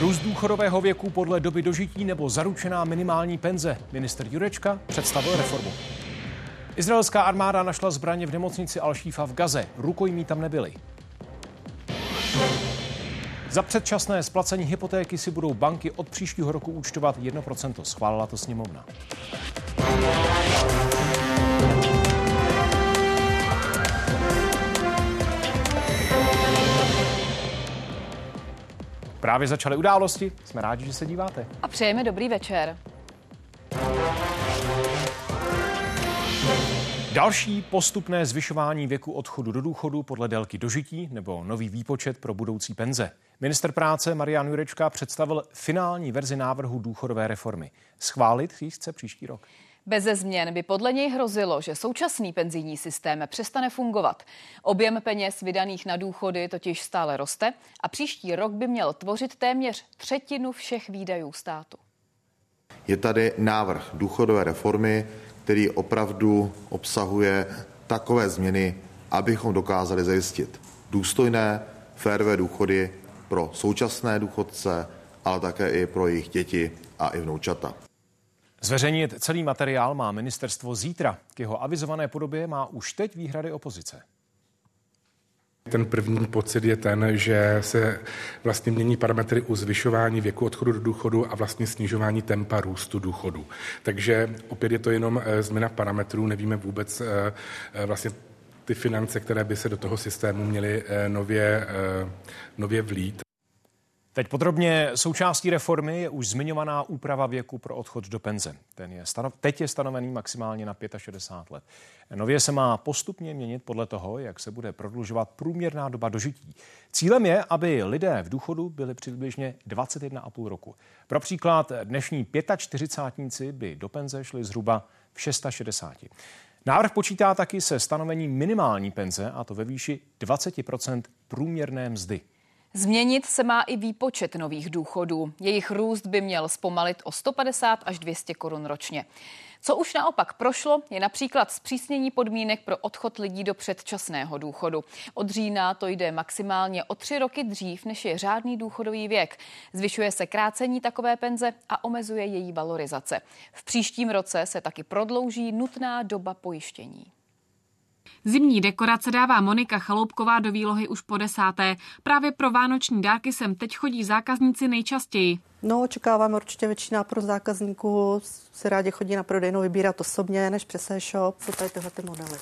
Růst důchodového věku podle doby dožití nebo zaručená minimální penze. Minister Jurečka představil reformu. Izraelská armáda našla zbraně v nemocnici Al-Shifa v Gaze. Rukojmí tam nebyli. Za předčasné splacení hypotéky si budou banky od příštího roku účtovat 1%. Schválila to sněmovna. Právě začaly události. Jsme rádi, že se díváte. A přejeme dobrý večer. Další postupné zvyšování věku odchodu do důchodu podle délky dožití nebo nový výpočet pro budoucí penze. Minister práce Marian Jurečka představil finální verzi návrhu důchodové reformy. Schválit ji chce příští rok. Beze změn by podle něj hrozilo, že současný penzijní systém přestane fungovat. Objem peněz vydaných na důchody totiž stále roste a příští rok by měl tvořit téměř třetinu všech výdajů státu. Je tady návrh důchodové reformy, který opravdu obsahuje takové změny, abychom dokázali zajistit důstojné, férové důchody pro současné důchodce, ale také i pro jejich děti a i vnoučata. Zveřejnit celý materiál má ministerstvo zítra. K jeho avizované podobě má už teď výhrady opozice. Ten první pocit je ten, že se vlastně mění parametry u zvyšování věku odchodu do důchodu a vlastně snižování tempa růstu důchodu. Takže opět je to jenom eh, změna parametrů, nevíme vůbec eh, eh, vlastně ty finance, které by se do toho systému měly nově, nově vlít. Teď podrobně součástí reformy je už zmiňovaná úprava věku pro odchod do penze. Ten je stanov, teď je stanovený maximálně na 65 let. Nově se má postupně měnit podle toho, jak se bude prodlužovat průměrná doba dožití. Cílem je, aby lidé v důchodu byli přibližně 21,5 roku. Pro příklad dnešní 45 by do penze šli zhruba v 660. Návrh počítá taky se stanovením minimální penze, a to ve výši 20% průměrné mzdy. Změnit se má i výpočet nových důchodů. Jejich růst by měl zpomalit o 150 až 200 korun ročně. Co už naopak prošlo, je například zpřísnění podmínek pro odchod lidí do předčasného důchodu. Od října to jde maximálně o tři roky dřív, než je řádný důchodový věk. Zvyšuje se krácení takové penze a omezuje její valorizace. V příštím roce se taky prodlouží nutná doba pojištění. Zimní dekorace dává Monika Chaloupková do výlohy už po desáté. Právě pro vánoční dárky sem teď chodí zákazníci nejčastěji. No, očekávám určitě většina pro zákazníků. Se rádi chodí na prodejnu vybírat osobně, než přes e-shop. Jsou tady tyhle ty modely.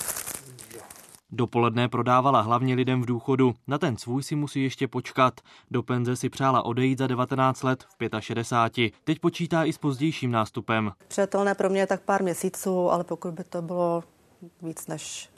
Dopoledne prodávala hlavně lidem v důchodu. Na ten svůj si musí ještě počkat. Do penze si přála odejít za 19 let v 65. Teď počítá i s pozdějším nástupem. Přijatelné pro mě je tak pár měsíců, ale pokud by to bylo víc než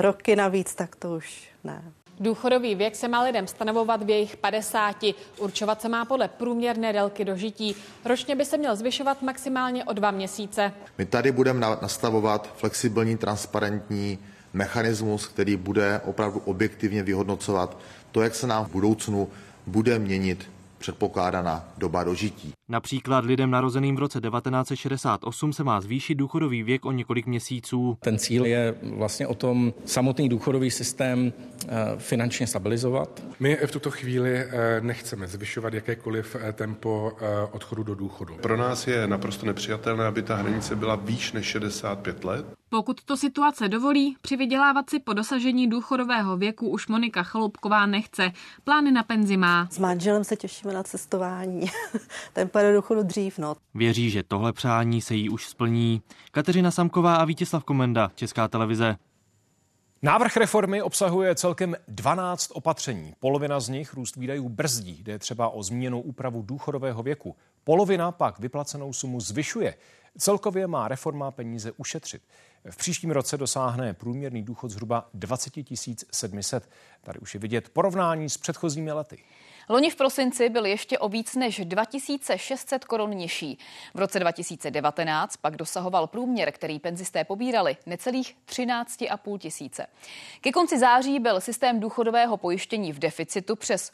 roky navíc, tak to už ne. Důchodový věk se má lidem stanovovat v jejich 50. Určovat se má podle průměrné délky dožití. Ročně by se měl zvyšovat maximálně o dva měsíce. My tady budeme nastavovat flexibilní, transparentní mechanismus, který bude opravdu objektivně vyhodnocovat to, jak se nám v budoucnu bude měnit předpokládaná doba dožití. Například lidem narozeným v roce 1968 se má zvýšit důchodový věk o několik měsíců. Ten cíl je vlastně o tom samotný důchodový systém eh, finančně stabilizovat. My v tuto chvíli eh, nechceme zvyšovat jakékoliv eh, tempo odchodu do důchodu. Pro nás je naprosto nepřijatelné, aby ta hranice byla výš než 65 let. Pokud to situace dovolí, přivydělávat si po dosažení důchodového věku už Monika Chaloupková nechce. Plány na penzi má. S manželem se těšíme na cestování. Ten půjde do důchodu dřív. No. Věří, že tohle přání se jí už splní. Kateřina Samková a Vítězslav Komenda, Česká televize. Návrh reformy obsahuje celkem 12 opatření. Polovina z nich růst výdajů brzdí, jde třeba o zmíněnou úpravu důchodového věku. Polovina pak vyplacenou sumu zvyšuje. Celkově má reforma peníze ušetřit. V příštím roce dosáhne průměrný důchod zhruba 20 700. Tady už je vidět porovnání s předchozími lety. Loni v prosinci byl ještě o víc než 2600 korun nižší. V roce 2019 pak dosahoval průměr, který penzisté pobírali, necelých 13,5 tisíce. Ke konci září byl systém důchodového pojištění v deficitu přes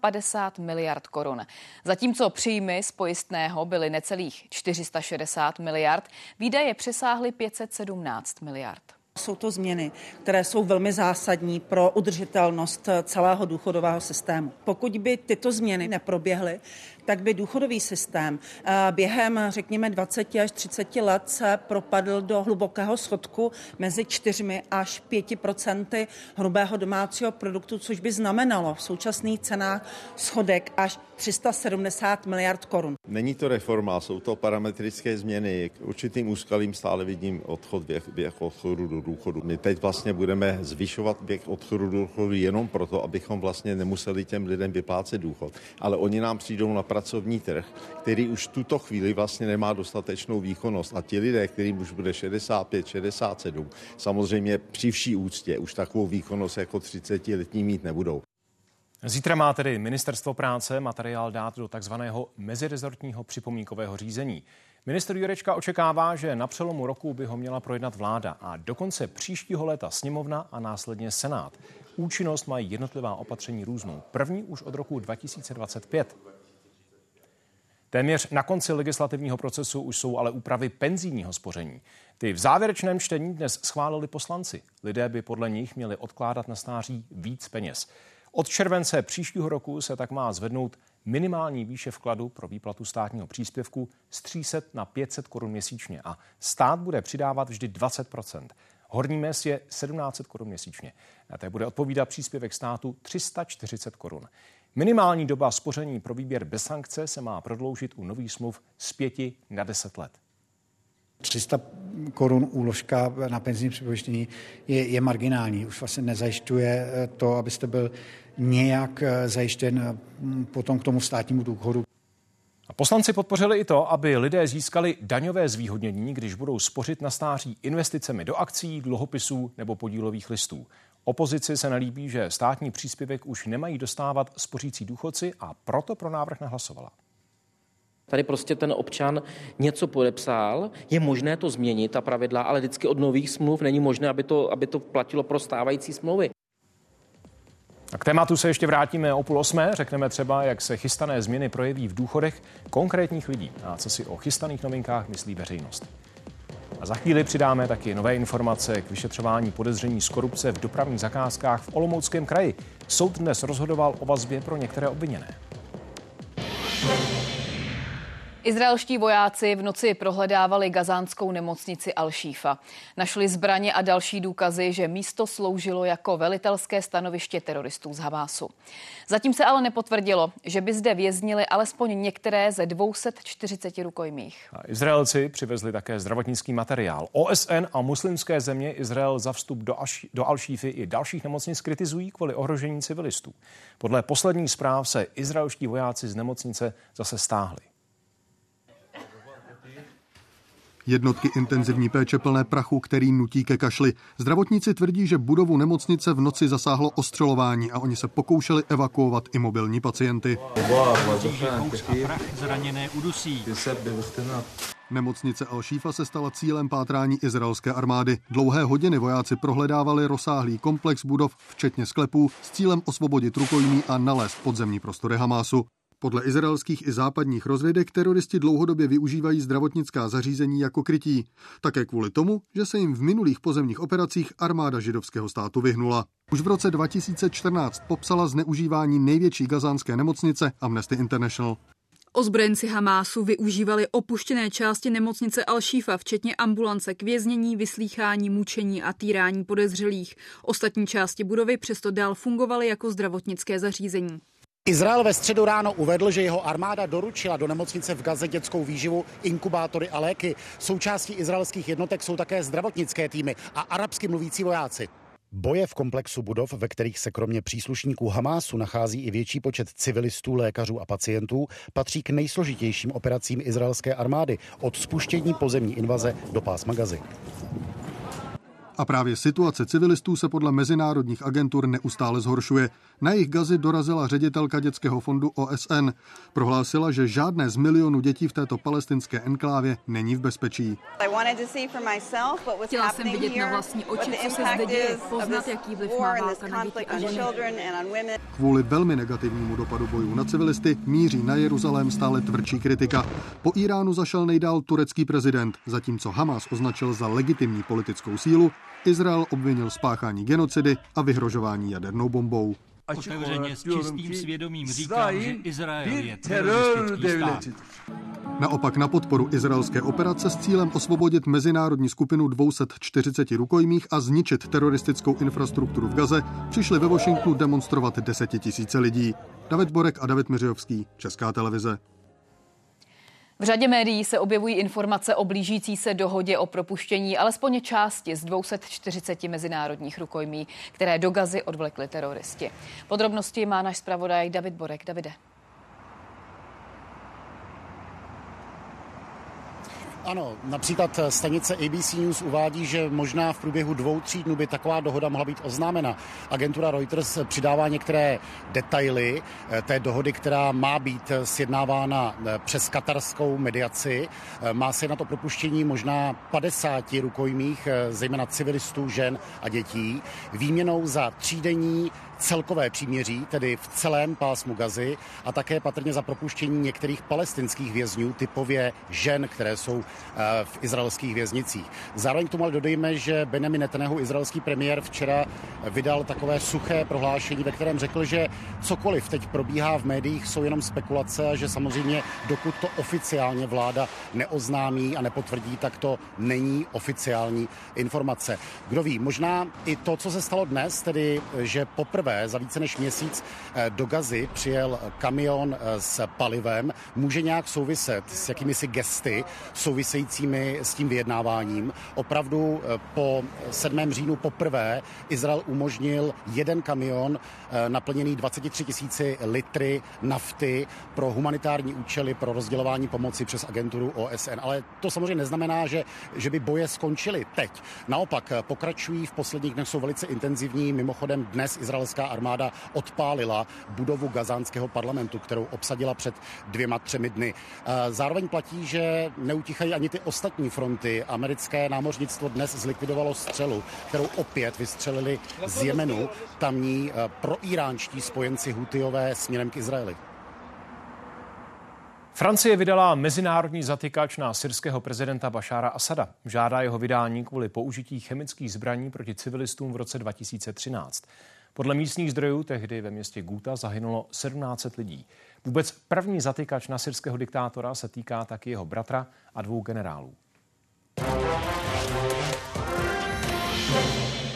58 miliard korun. Zatímco příjmy z pojistného byly necelých 460 miliard, výdaje přesáhly 517 miliard. Jsou to změny, které jsou velmi zásadní pro udržitelnost celého důchodového systému. Pokud by tyto změny neproběhly, tak by důchodový systém eh, během, řekněme, 20 až 30 let se propadl do hlubokého schodku mezi 4 až 5 procenty hrubého domácího produktu, což by znamenalo v současných cenách schodek až 370 miliard korun. Není to reforma, jsou to parametrické změny. K určitým úskalím stále vidím odchod věk, věk odchodu do důchodu. My teď vlastně budeme zvyšovat věk odchodu do důchodu jenom proto, abychom vlastně nemuseli těm lidem vyplácet důchod. Ale oni nám přijdou na pracovní trh, který už tuto chvíli vlastně nemá dostatečnou výkonnost. A ti lidé, kterým už bude 65, 67, samozřejmě při vší úctě už takovou výkonnost jako 30 letní mít nebudou. Zítra má tedy Ministerstvo práce materiál dát do takzvaného mezirezortního připomínkového řízení. Minister Jurečka očekává, že na přelomu roku by ho měla projednat vláda a do konce příštího léta sněmovna a následně Senát. Účinnost mají jednotlivá opatření různou. První už od roku 2025. Téměř na konci legislativního procesu už jsou ale úpravy penzijního spoření. Ty v závěrečném čtení dnes schválili poslanci. Lidé by podle nich měli odkládat na stáří víc peněz. Od července příštího roku se tak má zvednout minimální výše vkladu pro výplatu státního příspěvku z 300 na 500 korun měsíčně a stát bude přidávat vždy 20% Horní mez je 1700 korun měsíčně. A té bude odpovídat příspěvek státu 340 korun. Minimální doba spoření pro výběr bez sankce se má prodloužit u nových smluv z 5 na 10 let. 300 korun úložka na penzijní připojištění je, je marginální. Už vlastně nezajišťuje eh, to, abyste byl nějak eh, zajištěn eh, potom k tomu státnímu důchodu. A poslanci podpořili i to, aby lidé získali daňové zvýhodnění, když budou spořit na stáří investicemi do akcí, dluhopisů nebo podílových listů. Opozici se nelíbí, že státní příspěvek už nemají dostávat spořící důchodci a proto pro návrh nehlasovala. Tady prostě ten občan něco podepsal, je možné to změnit, ta pravidla, ale vždycky od nových smluv není možné, aby to, aby to platilo pro stávající smlouvy. A k tématu se ještě vrátíme o půl osmé. Řekneme třeba, jak se chystané změny projeví v důchodech konkrétních lidí a co si o chystaných novinkách myslí veřejnost. A za chvíli přidáme taky nové informace k vyšetřování podezření z korupce v dopravních zakázkách v Olomouckém kraji. Soud dnes rozhodoval o vazbě pro některé obviněné. Izraelští vojáci v noci prohledávali gazánskou nemocnici Al-Shifa. Našli zbraně a další důkazy, že místo sloužilo jako velitelské stanoviště teroristů z Hamásu. Zatím se ale nepotvrdilo, že by zde věznili alespoň některé ze 240 rukojmích. A Izraelci přivezli také zdravotnický materiál. OSN a muslimské země Izrael za vstup do, Aš- do Al-Shify i dalších nemocnic kritizují kvůli ohrožení civilistů. Podle posledních zpráv se izraelští vojáci z nemocnice zase stáhli. Jednotky intenzivní péče plné prachu, který nutí ke kašli. Zdravotníci tvrdí, že budovu nemocnice v noci zasáhlo ostřelování a oni se pokoušeli evakuovat i mobilní pacienty. zraněné udusí. Nemocnice Al-Shifa se stala cílem pátrání izraelské armády. Dlouhé hodiny vojáci prohledávali rozsáhlý komplex budov, včetně sklepů, s cílem osvobodit rukojmí a nalézt podzemní prostory Hamásu. Podle izraelských i západních rozvědek teroristi dlouhodobě využívají zdravotnická zařízení jako krytí. Také kvůli tomu, že se jim v minulých pozemních operacích armáda židovského státu vyhnula. Už v roce 2014 popsala zneužívání největší gazánské nemocnice Amnesty International. Ozbrojenci Hamásu využívali opuštěné části nemocnice Al-Shifa, včetně ambulance k věznění, vyslýchání, mučení a týrání podezřelých. Ostatní části budovy přesto dál fungovaly jako zdravotnické zařízení. Izrael ve středu ráno uvedl, že jeho armáda doručila do nemocnice v Gaze dětskou výživu, inkubátory a léky. Součástí izraelských jednotek jsou také zdravotnické týmy a arabsky mluvící vojáci. Boje v komplexu budov, ve kterých se kromě příslušníků Hamásu nachází i větší počet civilistů, lékařů a pacientů, patří k nejsložitějším operacím izraelské armády od spuštění pozemní invaze do pásma Gazy. A právě situace civilistů se podle mezinárodních agentur neustále zhoršuje. Na jejich gazy dorazila ředitelka dětského fondu OSN. Prohlásila, že žádné z milionů dětí v této palestinské enklávě není v bezpečí. Chtěla jsem vidět na vlastní oči, co se zde děje, poznat, jaký vliv má válka na děti a ženy. Kvůli velmi negativnímu dopadu bojů na civilisty míří na Jeruzalém stále tvrdší kritika. Po Iránu zašel nejdál turecký prezident, zatímco Hamas označil za legitimní politickou sílu, Izrael obvinil spáchání genocidy a vyhrožování jadernou bombou. Otevřeně s čistým svědomím říkám, že Izrael je teroristický stát. Naopak na podporu izraelské operace s cílem osvobodit mezinárodní skupinu 240 rukojmích a zničit teroristickou infrastrukturu v Gaze přišli ve Washingtonu demonstrovat desetitisíce lidí. David Borek a David Miřijovský, Česká televize. V řadě médií se objevují informace o blížící se dohodě o propuštění alespoň části z 240 mezinárodních rukojmí, které do Gazy odvlekli teroristi. Podrobnosti má náš zpravodaj David Borek. Davide. Ano, například stanice ABC News uvádí, že možná v průběhu dvou, tří dnů by taková dohoda mohla být oznámena. Agentura Reuters přidává některé detaily eh, té dohody, která má být sjednávána eh, přes katarskou mediaci. Eh, má se na to propuštění možná 50 rukojmích, zejména civilistů, žen a dětí, výměnou za třídenní celkové příměří, tedy v celém pásmu Gazy a také patrně za propuštění některých palestinských vězňů, typově žen, které jsou eh, v izraelských věznicích. Zároveň tomu ale dodejme, že Benjamin Netanyahu, izraelský premiér, včera vydal takové suché prohlášení, ve kterém řekl, že cokoliv teď probíhá v médiích, jsou jenom spekulace a že samozřejmě dokud to oficiálně vláda neoznámí a nepotvrdí, tak to není oficiální informace. Kdo ví, možná i to, co se stalo dnes, tedy že poprvé za více než měsíc eh, do Gazy přijel kamion eh, s palivem, může nějak souviset s jakými si gesty souvisejícími s tím vyjednáváním. Opravdu eh, po 7. říjnu poprvé Izrael umožnil jeden kamion naplněný 23 tisíci litry nafty pro humanitární účely, pro rozdělování pomoci přes agenturu OSN. Ale to samozřejmě neznamená, že, že by boje skončily teď. Naopak pokračují v posledních dnech, jsou velice intenzivní. Mimochodem dnes izraelská izraelská armáda odpálila budovu gazánského parlamentu, kterou obsadila před dvěma, třemi dny. Zároveň platí, že neutichají ani ty ostatní fronty. Americké námořnictvo dnes zlikvidovalo střelu, kterou opět vystřelili z Jemenu tamní proiránští spojenci Hutiové směrem k Izraeli. Francie vydala mezinárodní zatykač na syrského prezidenta Bašára Asada. Žádá jeho vydání kvůli použití chemických zbraní proti civilistům v roce 2013. Podle místních zdrojů tehdy ve městě Guta zahynulo 1700 lidí. Vůbec první zatykač na syrského diktátora se týká taky jeho bratra a dvou generálů.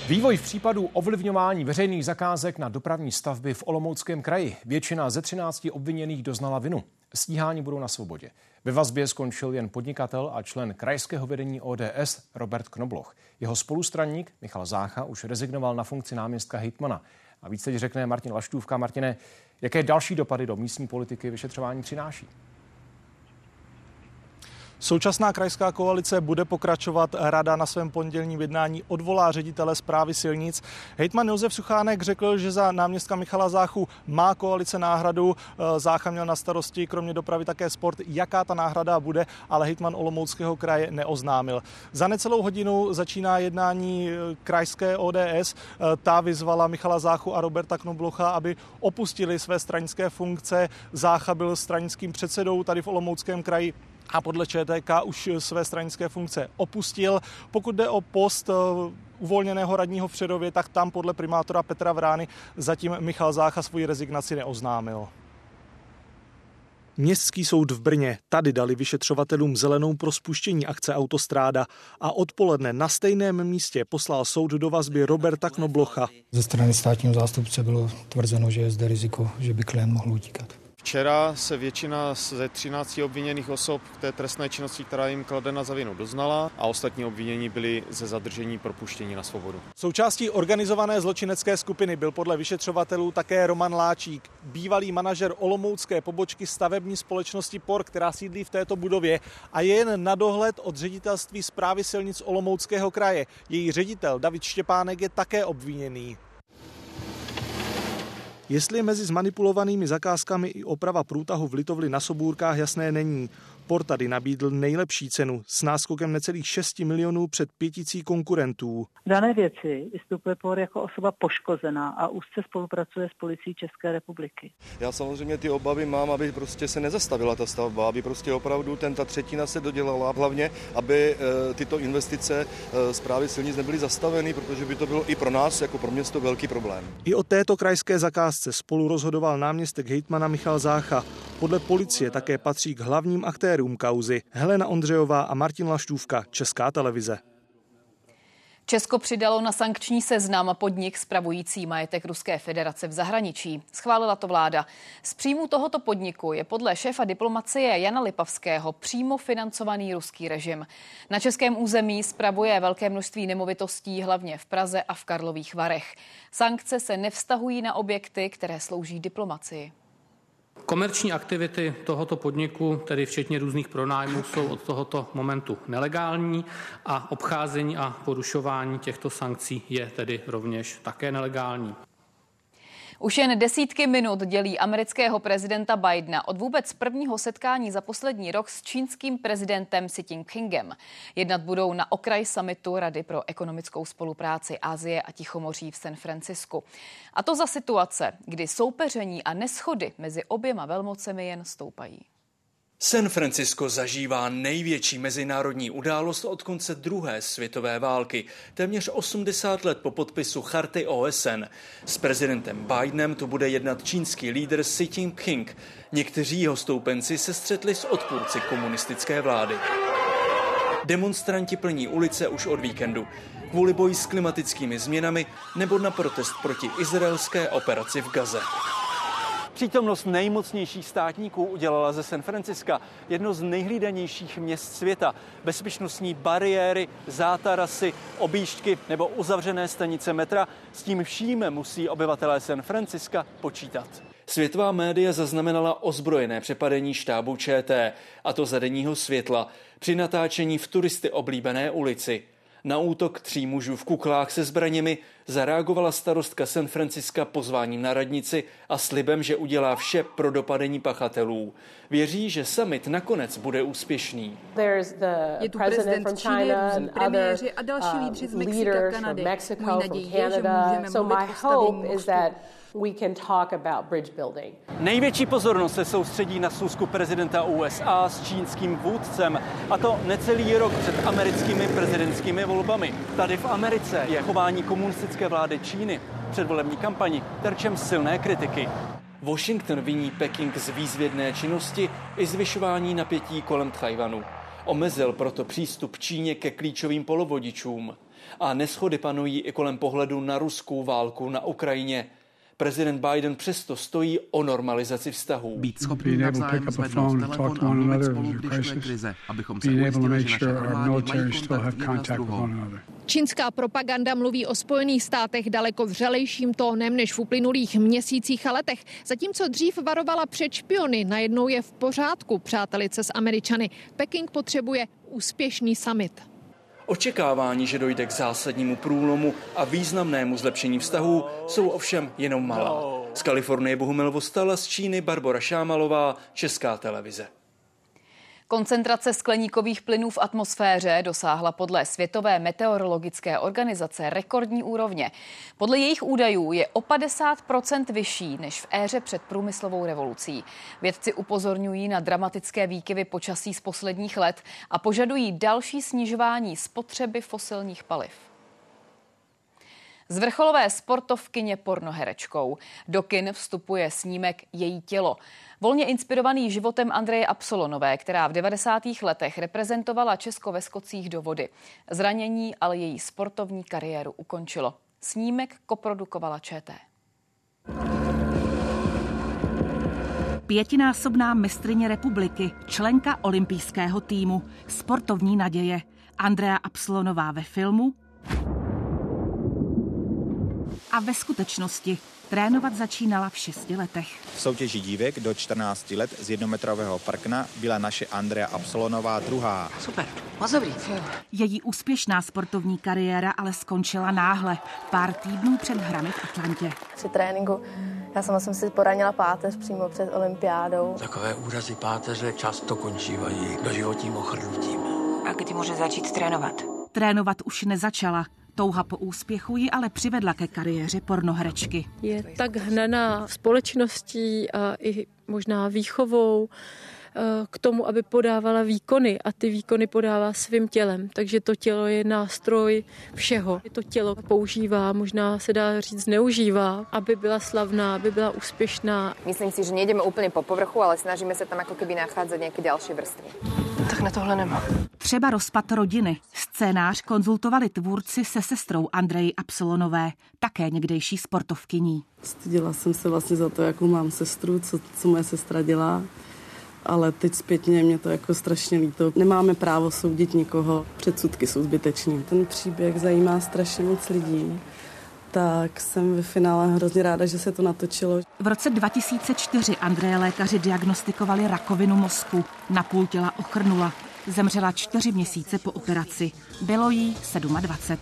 Vývoj v případu ovlivňování veřejných zakázek na dopravní stavby v Olomouckém kraji. Většina ze 13 obviněných doznala vinu. Stíhání budou na svobodě. Ve vazbě skončil jen podnikatel a člen krajského vedení ODS Robert Knobloch. Jeho spolustranník Michal Zácha už rezignoval na funkci náměstka Hitmana. A víc teď řekne Martin Laštůvka. Martine, jaké další dopady do místní politiky vyšetřování přináší? Současná krajská koalice bude pokračovat. Rada na svém pondělním jednání odvolá ředitele zprávy silnic. Hejtman Josef Suchánek řekl, že za náměstka Michala Záchu má koalice náhradu. Eh, Zácha měl na starosti kromě dopravy také sport. Jaká ta náhrada bude, ale hejtman Olomouckého kraje neoznámil. Za necelou hodinu začíná jednání eh, krajské ODS. Eh, ta vyzvala Michala Záchu a Roberta Knoblocha, aby opustili své stranické funkce. Zácha byl stranickým předsedou tady v Olomouckém kraji a podle ČTK už své stranické funkce opustil. Pokud jde o post eh, uvolněného radního v Přerově, tak tam podle primátora Petra Vrány zatím Michal Zácha svoji rezignaci neoznámil. Městský soud v Brně tady dali vyšetřovatelům zelenou pro spuštění akce Autostráda a odpoledne na stejném místě poslal soud do vazby Roberta Knoblocha. Ze strany státního zástupce bylo tvrzeno, že je zde riziko, že by klient mohl utíkat. Včera se většina ze 13 obviněných osob k té trestné činnosti, která jim kladena za vinu, doznala a ostatní obvinění byli ze zadržení propuštění na svobodu. Součástí organizované zločinecké skupiny byl podle vyšetřovatelů také Roman Láčík, bývalý manažer olomoucké pobočky stavební společnosti POR, která sídlí v této budově a je jen na dohled od ředitelství zprávy silnic Olomouckého kraje. Její ředitel David Štěpánek je také obviněný. Jestli je mezi zmanipulovanými zakázkami i oprava průtahu v Litovli na Sobůrkách jasné není. Sport tady nabídl nejlepší cenu s náskokem necelých 6 milionů před pěticí konkurentů. V dané věci vystupuje por jako osoba poškozená a úzce spolupracuje s policií České republiky. Já samozřejmě ty obavy mám, aby prostě se nezastavila ta stavba, aby prostě opravdu ten ta třetina se dodělala, hlavně, aby e, tyto investice e, zprávy silnic nebyly zastaveny, protože by to bylo i pro nás jako pro město velký problém. I o této krajské zakázce spolu rozhodoval náměstek hejtmana Michal Zácha. Podle policie také patří k hlavním aktérům kauzy Helena Ondřejová a Martin Laštůvka, Česká televize. Česko přidalo na sankční seznam podnik spravující majetek Ruské federace v zahraničí. Schválila to vláda. Z příjmu tohoto podniku je podle šéfa diplomacie Jana Lipavského přímo financovaný ruský režim. Na českém území spravuje velké množství nemovitostí, hlavně v Praze a v Karlových Varech. Sankce se nevztahují na objekty, které slouží diplomacii. Komerční aktivity tohoto podniku, tedy včetně různých pronájmů, jsou od tohoto momentu nelegální a obcházení a porušování těchto sankcí je tedy rovněž také nelegální. Už jen desítky minut dělí amerického prezidenta Bidena od vůbec prvního setkání za poslední rok s čínským prezidentem Xi Jinpingem. Jednat budou na okraj samitu Rady pro ekonomickou spolupráci Asie a Tichomoří v San Francisku. A to za situace, kdy soupeření a neschody mezi oběma velmocemi jen stoupají. San Francisco zažívá největší mezinárodní událost od konce druhé světové války, téměř 80 let po podpisu charty OSN. S prezidentem Bidenem tu bude jednat čínský lídr Xi Jinping. Někteří jeho stoupenci se střetli s odpůrci komunistické vlády. Demonstranti plní ulice už od víkendu kvůli boji s klimatickými změnami nebo na protest proti izraelské operaci v Gaze. Přítomnost nejmocnějších státníků udělala ze San Franciska jedno z nejhlídanějších měst světa. Bezpečnostní bariéry, zátarasy, objížďky nebo uzavřené stanice metra. S tím vším musí obyvatelé San Franciska počítat. Světová média zaznamenala ozbrojené přepadení štábu ČT, a to za denního světla, při natáčení v turisty oblíbené ulici. Na útok tří mužů v kuklách se zbraněmi zareagovala starostka San Franciska pozváním na radnici a slibem, že udělá vše pro dopadení pachatelů. Věří, že summit nakonec bude úspěšný. Je tu prezident Číny, různí premiéři a další uh, lídři z Mexika, Kanady. Můj naději je, že můžeme mluvit o stavění mostu we can talk about bridge building. Největší pozornost se soustředí na schůzku prezidenta USA s čínským vůdcem, a to necelý rok před americkými prezidentskými volbami. Tady v Americe je chování komunistické vlády Číny před volební kampani terčem silné kritiky. Washington viní Peking z výzvědné činnosti i zvyšování napětí kolem Tajvanu. Omezil proto přístup Číně ke klíčovým polovodičům. A neschody panují i kolem pohledu na ruskou válku na Ukrajině – Prezident Biden přesto stojí o normalizaci vztahů. Být schopný navzájem zvednout telefon a mluvit spolu, když je krize, abychom se ujistili, že naše armády mají kontakt jedna s druhou. Čínská propaganda mluví o Spojených státech daleko vřelejším tónem než v uplynulých měsících a letech. Zatímco dřív varovala před špiony, najednou je v pořádku přátelice s Američany. Peking potřebuje úspěšný summit. Očekávání, že dojde k zásadnímu průlomu a významnému zlepšení vztahů, jsou ovšem jenom malá. Z Kalifornie Bohumil Vostala, z Číny Barbara Šámalová, Česká televize. Koncentrace skleníkových plynů v atmosféře dosáhla podle Světové meteorologické organizace rekordní úrovně. Podle jejich údajů je o 50% vyšší než v éře před průmyslovou revolucí. Vědci upozorňují na dramatické výkyvy počasí z posledních let a požadují další snižování spotřeby fosilních paliv. Z vrcholové sportovkyně pornoherečkou. Do kin vstupuje snímek Její tělo. Volně inspirovaný životem Andreje Absolonové, která v 90. letech reprezentovala Česko ve skocích do vody. Zranění ale její sportovní kariéru ukončilo. Snímek koprodukovala ČT. Pětinásobná mistrině republiky, členka olympijského týmu, sportovní naděje. Andrea Absolonová ve filmu a ve skutečnosti trénovat začínala v šesti letech. V soutěži dívek do 14 let z jednometrového prkna byla naše Andrea Absolonová druhá. Super, moc dobrý. Její úspěšná sportovní kariéra ale skončila náhle, pár týdnů před hrami v Atlantě. Při tréninku já sama jsem si poranila páteř přímo před olympiádou. Takové úrazy páteře často končívají doživotním ochrnutím. A kdy může začít trénovat? Trénovat už nezačala. Touha po úspěchu ji ale přivedla ke kariéře pornoherečky. Je tak hnaná společností a i možná výchovou, k tomu, aby podávala výkony a ty výkony podává svým tělem. Takže to tělo je nástroj všeho. To tělo používá, možná se dá říct zneužívá, aby byla slavná, aby byla úspěšná. Myslím si, že nejdeme úplně po povrchu, ale snažíme se tam jako keby nachádzet nějaké další vrstvy. Tak na tohle nemám. Třeba rozpad rodiny. Scénář konzultovali tvůrci se sestrou Andreji Absolonové, také někdejší sportovkyní. Styděla jsem se vlastně za to, jakou mám sestru, co, co moje sestra dělá ale teď zpětně mě to jako strašně líto. Nemáme právo soudit nikoho, předsudky jsou zbyteční. Ten příběh zajímá strašně moc lidí tak jsem ve finále hrozně ráda, že se to natočilo. V roce 2004 Andreje lékaři diagnostikovali rakovinu mozku. Na půl těla ochrnula. Zemřela čtyři měsíce po operaci. Bylo jí 27.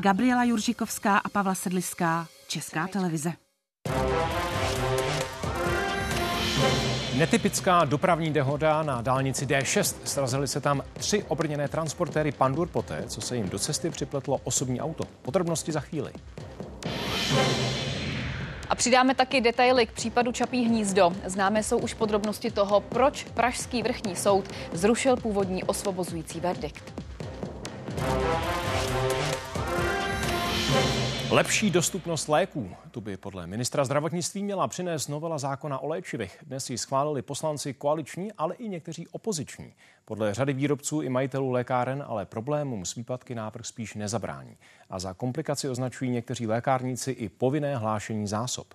Gabriela Juržikovská a Pavla Sedliská, Česká televize. Netypická dopravní dehoda na dálnici D6. Srazily se tam tři obrněné transportéry Pandur poté, co se jim do cesty připletlo osobní auto. Podrobnosti za chvíli. A přidáme taky detaily k případu Čapí hnízdo. Známé jsou už podrobnosti toho, proč Pražský vrchní soud zrušil původní osvobozující verdikt. Lepší dostupnost léků. Tu by podle ministra zdravotnictví měla přinést novela zákona o léčivech. Dnes ji schválili poslanci koaliční, ale i někteří opoziční. Podle řady výrobců i majitelů lékáren ale problémům s výpadky návrh spíš nezabrání. A za komplikaci označují někteří lékárníci i povinné hlášení zásob.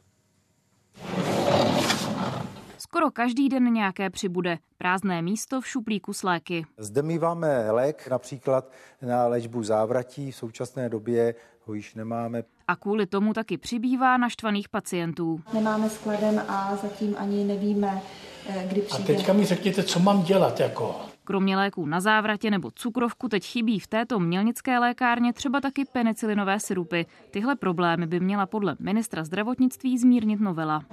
Skoro každý den nějaké přibude. Prázdné místo v šuplíku s léky. Zde míváme lék například na léčbu závratí. V současné době ho již nemáme. A kvůli tomu taky přibývá naštvaných pacientů. Nemáme skladen a zatím ani nevíme, eh, kdy přijde. A teďka mi řekněte, co mám dělat jako? Kromě léků na závratě nebo cukrovku teď chybí v této mělnické lékárně třeba taky penicilinové syrupy. Tyhle problémy by měla podle ministra zdravotnictví zmírnit novela.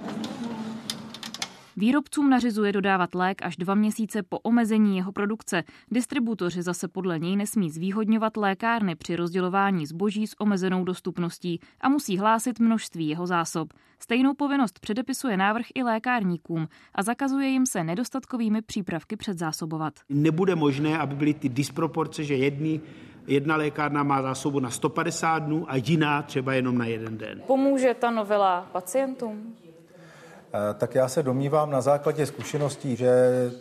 Výrobcům nařizuje dodávat lék až dva měsíce po omezení jeho produkce. Distributoři zase podle něj nesmí zvýhodňovat lékárny při rozdělování zboží s omezenou dostupností a musí hlásit množství jeho zásob. Stejnou povinnost předepisuje návrh i lékárníkům a zakazuje jim se nedostatkovými přípravky předzásobovat. Nebude možné, aby byly ty disproporce, že jedny jedna lékárna má zásobu na 150 dnů a jiná třeba jenom na jeden den. Pomůže ta novela pacientům? Eh, tak já se domnívám na základě zkušeností, že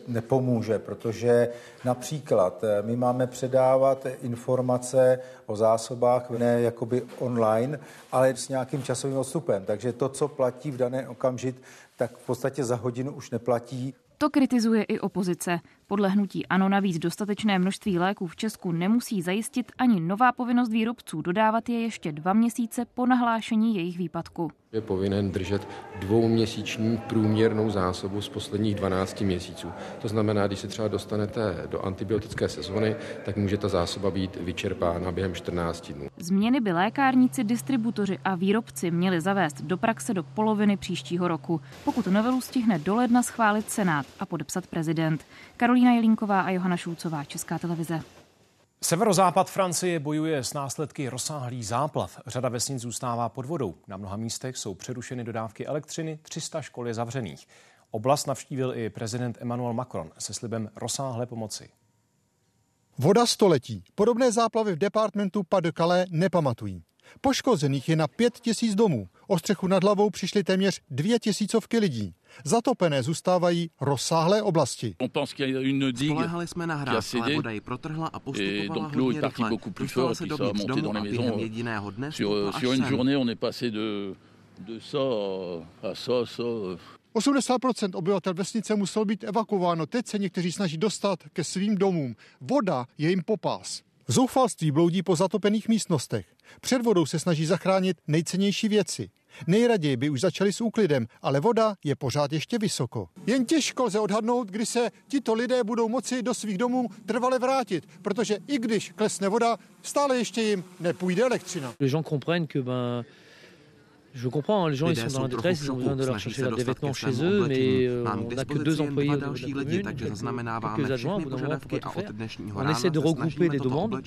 nepomůže, protože například eh, my máme předávat informace o zásobách ne jakoby online, ale s nějakým časovým odstupem. Takže to, co platí v daný okamžik, tak v podstatě za hodinu už neplatí. To kritizuje i opozice. Podle hnutí ANO navíc dostatečné množství léků v Česku nemusí zajistit ani nová povinnost výrobců dodávat je ještě dva měsíce po nahlášení jejich výpadku. Je povinen držet dvouměsíční průměrnou zásobu z posledních 12 měsíců. To znamená, když se třeba dostanete do antibiotické sezony, tak může ta zásoba být vyčerpána během 14 dnů. Změny by lékárníci, distributoři a výrobci měli zavést do praxe do poloviny příštího roku, pokud novelu stihne do ledna schválit Senát a podepsat prezident. Karolína Jelínková a Johana Šulcová, Česká televize. Severozápad Francie bojuje s následky rozsáhlých záplav. Řada vesnic zůstává pod vodou. Na mnoha místech jsou přerušeny dodávky elektřiny, 300 škol je zavřených. Oblast navštívil i prezident Emmanuel Macron se slibem rozsáhlé pomoci. Voda století. Podobné záplavy v departmentu Pas-de-Calais nepamatují. Poškozených je na pět tisíc domů. O střechu nad hlavou přišly téměř dvě tisícovky lidí. Zatopené zůstávají rozsáhlé oblasti. Spolehali jsme na hrad, ale voda ji protrhla a postupovala hodně rychle. Dostala se dovnitř domu a během jediného dne až sem. 80% obyvatel vesnice muselo být evakuováno. Teď se někteří snaží dostat ke svým domům. Voda je jim popás. V zoufalství bloudí po zatopených místnostech. Před vodou se snaží zachránit nejcennější věci. Nejraději by už začali s úklidem, ale voda je pořád ještě vysoko. Jen těžko lze odhadnout, kdy se tito lidé budou moci do svých domů trvale vrátit, protože i když klesne voda, stále ještě jim nepůjde elektřina. Les gens comprennent que ben, Je comprends, les gens ils sont dans la détresse, ils ont besoin de leur chercher des vêtements chez eux, mais euh, on n'a que deux employés de la commune, quelques adjoints, au bout d'un moment, pour tout faire. On essaie de regrouper les demandes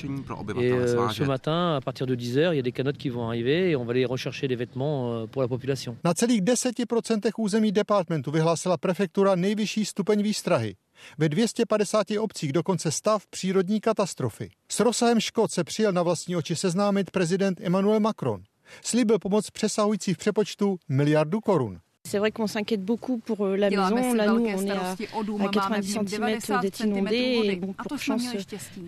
et euh, ce matin, à partir de 10h, il y a des canottes qui vont arriver et on va aller rechercher des vêtements euh, pour la population. Na celých 10% území departmentu vyhlásila prefektura nejvyšší stupeň výstrahy. Ve 250 obcích dokonce stav přírodní katastrofy. S rozsahem škod se přijel na vlastní oči seznámit prezident Emmanuel Macron. Slíbil pomoc přesahující v přepočtu miliardu korun. C'est vrai qu'on s'inquiète beaucoup pour euh, la maison. Là, nous, on est à, à 90 cm d'être inondé. Et bon, pour chance,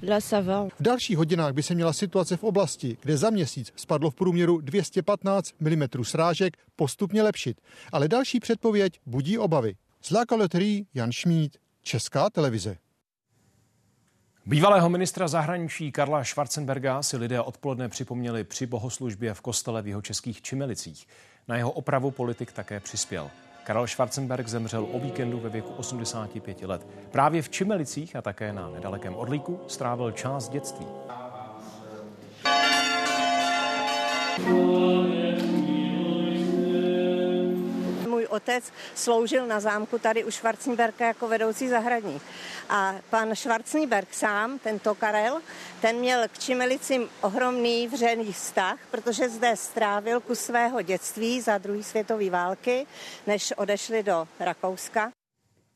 là, ça va. V dalších hodinách by se měla situace v oblasti, kde za měsíc spadlo v průměru 215 mm srážek, postupně lepšit. Ale další předpověď budí obavy. Z La Jan Šmíd, Česká televize. Bývalého ministra zahraničí Karla Schwarzenberga si lidé odpoledne připomněli při bohoslužbě v kostele v jeho českých Čimelicích. Na jeho opravu politik také přispěl. Karel Schwarzenberg zemřel o víkendu ve věku 85 let. Právě v Čimelicích a také na nedalekém Odlíku strávil část dětství. Otec sloužil na zámku tady u Schwarzenberka jako vedoucí zahradník. A pan Schwarzenberg sám, tento Karel, ten měl k Čimelicím ohromný vřený vztah, protože zde strávil kus svého dětství za druhé světové války, než odešli do Rakouska.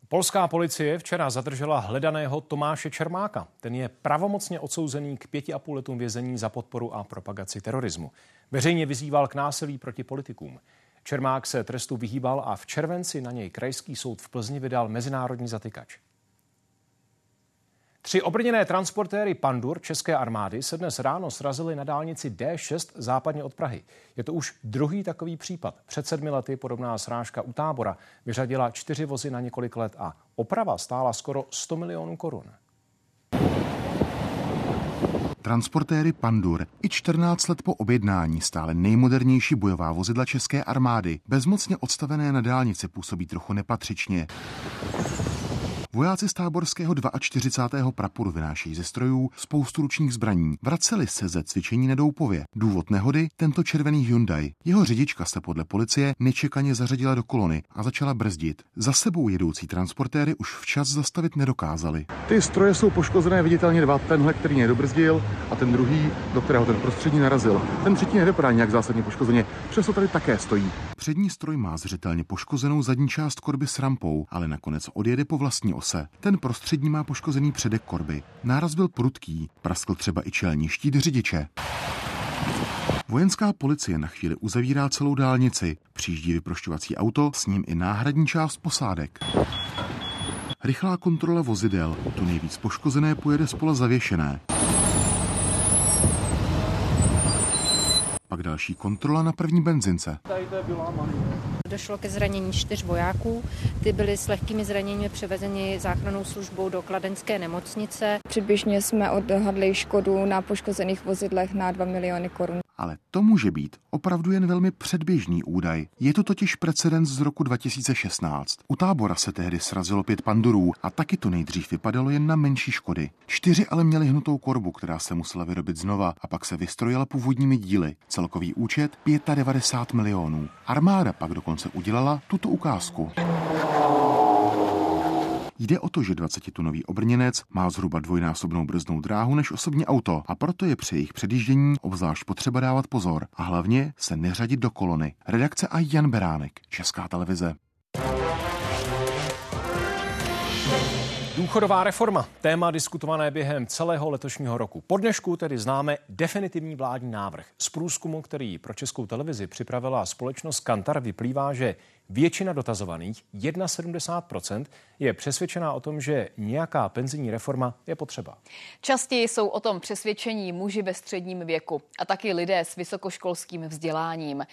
Polská policie včera zadržela hledaného Tomáše Čermáka. Ten je pravomocně odsouzený k pěti a půl letům vězení za podporu a propagaci terorismu. Veřejně vyzýval k násilí proti politikům. Čermák se trestu vyhýbal a v červenci na něj krajský soud v Plzni vydal mezinárodní zatykač. Tři obrněné transportéry Pandur české armády se dnes ráno srazily na dálnici D6 západně od Prahy. Je to už druhý takový případ. Před sedmi lety podobná srážka u tábora vyřadila čtyři vozy na několik let a oprava stála skoro 100 milionů korun. Transportéry Pandur i 14 let po objednání stále nejmodernější bojová vozidla české armády, bezmocně odstavené na dálnici, působí trochu nepatřičně. Vojáci z táborského 42. praporu vynášejí ze strojů spoustu ručních zbraní. Vraceli se ze cvičení na Doupově. Důvod nehody tento červený Hyundai. Jeho řidička se podle policie nečekaně zařadila do kolony a začala brzdit. Za sebou jedoucí transportéry už včas zastavit nedokázali. Ty stroje jsou poškozené viditelně dva. Tenhle, který nedobrzdil a ten druhý, do kterého ten prostřední narazil. Ten třetí nedopadá nějak zásadně poškozeně, přesto tady také stojí. Přední stroj má zřetelně poškozenou zadní část korby s rampou, ale nakonec odjede po vlastní ose. Ten prostřední má poškozený předek korby. Náraz byl prudký, praskl třeba i čelní štít řidiče. Vojenská policie na chvíli uzavírá celou dálnici, přijíždí vyprošťovací auto, s ním i náhradní část posádek. Rychlá kontrola vozidel, to nejvíc poškozené pojede spola zavěšené. Pak další kontrola na první benzince. Došlo ke zranění čtyř vojáků. Ty byly s lehkými zraněními převezeni záchranou službou do Kladenské nemocnice. Přibližně jsme odhadli škodu na poškozených vozidlech na 2 miliony korun ale to může být opravdu jen velmi předběžný údaj. Je to totiž precedens z roku 2016. U tábora se tehdy srazilo pět pandurů a taky to nejdřív vypadalo jen na menší škody. Čtyři ale měli hnutou korbu, která se musela vyrobit znova a pak se vystrojila původními díly. Celkový účet 95 milionů. Armáda pak dokonce udělala tuto ukázku. Jde o to, že 20-tunový obrněnec má zhruba dvojnásobnou brzdnou dráhu než osobní auto a proto je při jejich předjíždění obzvlášť potřeba dávat pozor a hlavně se neřadit do kolony. Redakce a Jan Beránek, Česká televize. Důchodová reforma, téma diskutované během celého letošního roku. Po dnešku tedy známe definitivní vládní návrh. Z průzkumu, který pro českou televizi připravila společnost Kantar, vyplývá, že většina dotazovaných, 71%, je přesvědčená o tom, že nějaká penzijní reforma je potřeba. Častěji jsou o tom přesvědčení muži ve středním věku a taky lidé s vysokoškolským vzděláním.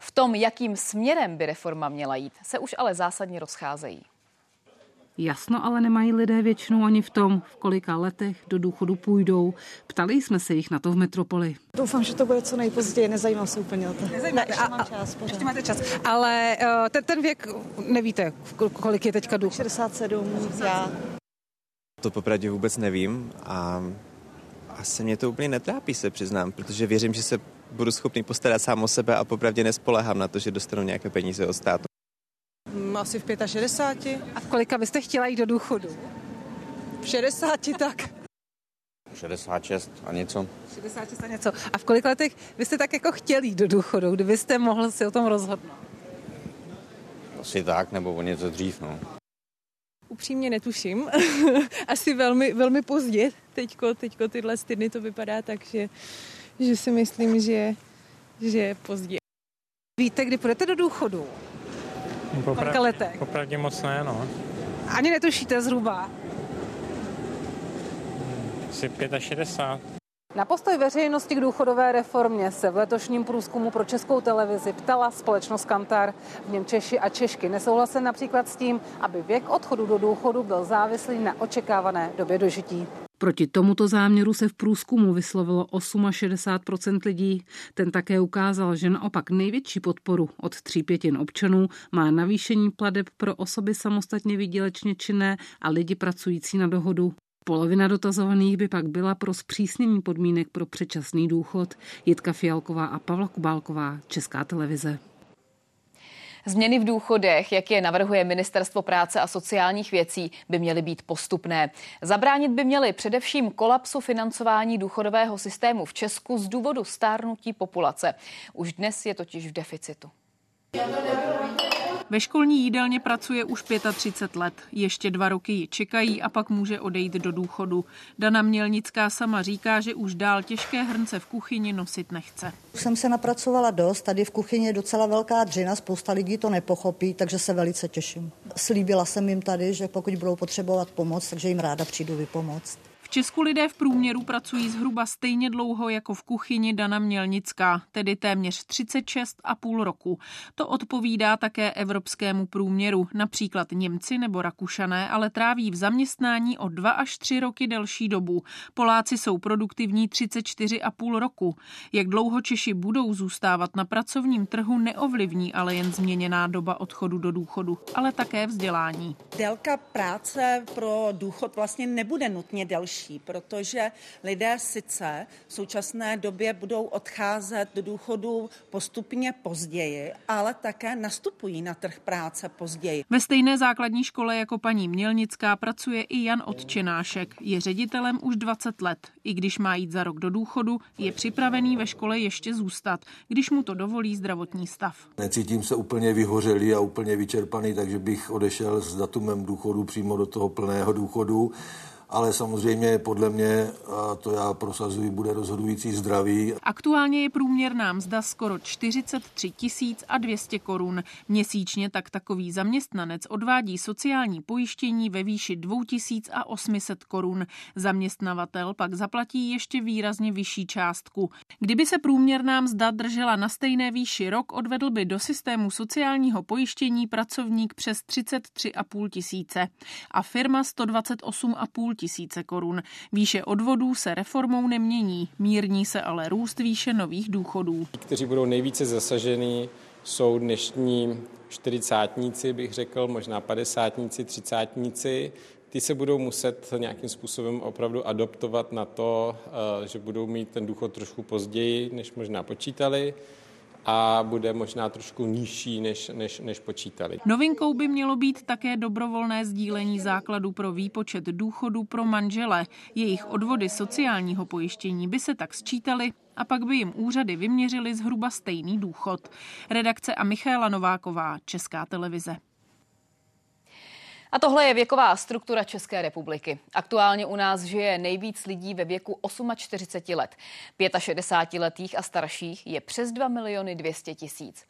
V tom, jakým směrem by reforma měla jít, se už ale zásadně rozcházejí. Jasno ale nemají lidé většinou ani v tom, v kolika letech do důchodu půjdou. Ptali jsme se jich na to v metropoli. Doufám, že to bude co nejpozději, nezajímám se úplně o to. Nezajímá, ne, ještě a, mám čas. Pořád. Ještě máte čas. Ale uh, ten, ten věk, nevíte, kolik je teďka důchod? 67, já. To popravdě vůbec nevím a asi mě to úplně netrápí, se přiznám, protože věřím, že se budu schopný postarat sám o sebe a popravdě nespolehám na to, že dostanu nějaké peníze od státu. Asi v 65. A v kolika byste chtěla jít do důchodu? V 60 tak. 66 a něco. 66 a něco. A v kolik letech byste tak jako chtěli jít do důchodu, kdybyste mohl si o tom rozhodnout? Asi tak, nebo o něco dřív, no. Upřímně netuším. Asi velmi, velmi pozdě. Teďko, teďko tyhle týdny to vypadá tak, že, že si myslím, že, že pozdě. Víte, kdy půjdete do důchodu? Popra- Kolika letech? Popravdě moc ne, no. Ani netušíte zhruba? Asi 65. Na postoj veřejnosti k důchodové reformě se v letošním průzkumu pro českou televizi ptala společnost Kantar. V něm Češi a Češky nesouhlasí například s tím, aby věk odchodu do důchodu byl závislý na očekávané době dožití. Proti tomuto záměru se v průzkumu vyslovilo 68% lidí. Ten také ukázal, že naopak největší podporu od tří pětin občanů má navýšení pladeb pro osoby samostatně výdělečně činné a lidi pracující na dohodu. Polovina dotazovaných by pak byla pro zpřísnění podmínek pro předčasný důchod. Jitka Fialková a Pavla Kubálková, Česká televize. Změny v důchodech, jak je navrhuje Ministerstvo práce a sociálních věcí, by měly být postupné. Zabránit by měly především kolapsu financování důchodového systému v Česku z důvodu stárnutí populace. Už dnes je totiž v deficitu. Ve školní jídelně pracuje už 35 let. Ještě dva roky ji čekají a pak může odejít do důchodu. Dana Mělnická sama říká, že už dál těžké hrnce v kuchyni nosit nechce. Už jsem se napracovala dost, tady v kuchyni je docela velká dřina, spousta lidí to nepochopí, takže se velice těším. Slíbila jsem jim tady, že pokud budou potřebovat pomoc, takže jim ráda přijdu vypomoct. Česku lidé v průměru pracují zhruba stejně dlouho jako v kuchyni Dana Mělnická, tedy téměř 36,5 roku. To odpovídá také evropskému průměru. Například Němci nebo Rakušané ale tráví v zaměstnání o 2 až 3 roky delší dobu. Poláci jsou produktivní 34,5 roku. Jak dlouho Češi budou zůstávat na pracovním trhu neovlivní ale jen změněná doba odchodu do důchodu, ale také vzdělání. Délka práce pro důchod vlastně nebude nutně delší horší, protože lidé sice v současné době budou odcházet do důchodu postupně později, ale také nastupují na trh práce později. Ve stejné základní škole jako paní Mělnická pracuje i Jan Odčenášek. Je ředitelem už 20 let. I když má jít za rok do důchodu, je připravený ve škole ještě zůstat, když mu to dovolí zdravotní stav. Necítím se úplně vyhořelý a úplně vyčerpaný, takže bych odešel s datumem důchodu přímo do toho plného důchodu ale samozřejmě podle mě, a to já prosazuji, bude rozhodující zdraví. Aktuálně je průměrná mzda skoro 43 tisíc a 200 korun. Měsíčně tak takový zaměstnanec odvádí sociální pojištění ve výši 2800 korun. Zaměstnavatel pak zaplatí ještě výrazně vyšší částku. Kdyby se průměrná mzda držela na stejné výši rok, odvedl by do systému sociálního pojištění pracovník přes 33,5 tisíce a firma 128,5 tisíce korun. Výše odvodů se reformou nemění, mírní se ale růst výše nových důchodů. Kteří budou nejvíce zasažený, jsou dnešní čtyřicátníci, bych řekl, možná padesátníci, třicátníci. Ty se budou muset nějakým způsobem opravdu adoptovat na to, eh, že budou mít ten důchod trošku později, než možná počítali a bude možná trošku nižší, než, než, než počítali. Novinkou by mělo být také dobrovolné sdílení základů pro výpočet důchodu pro manžele. Jejich odvody sociálního pojištění by se tak sčítaly a pak by jim úřady vyměřily zhruba stejný důchod. Redakce a Michála Nováková, Česká televize. A tohle je věková struktura České republiky. Aktuálně u nás žije nejvíc lidí ve věku 48 let. 65-letých a starších je přes 2 miliony 200 tisíc.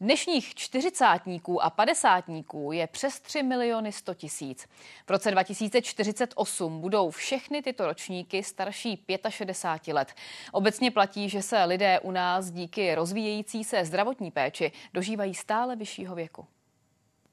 Dnešních čtyřicátníků a padesátníků je přes 3 miliony 100 tisíc. V roce 2048 budou všechny tyto ročníky starší 65 let. Obecně platí, že se lidé u nás díky rozvíjející se zdravotní péči dožívají stále vyššího věku.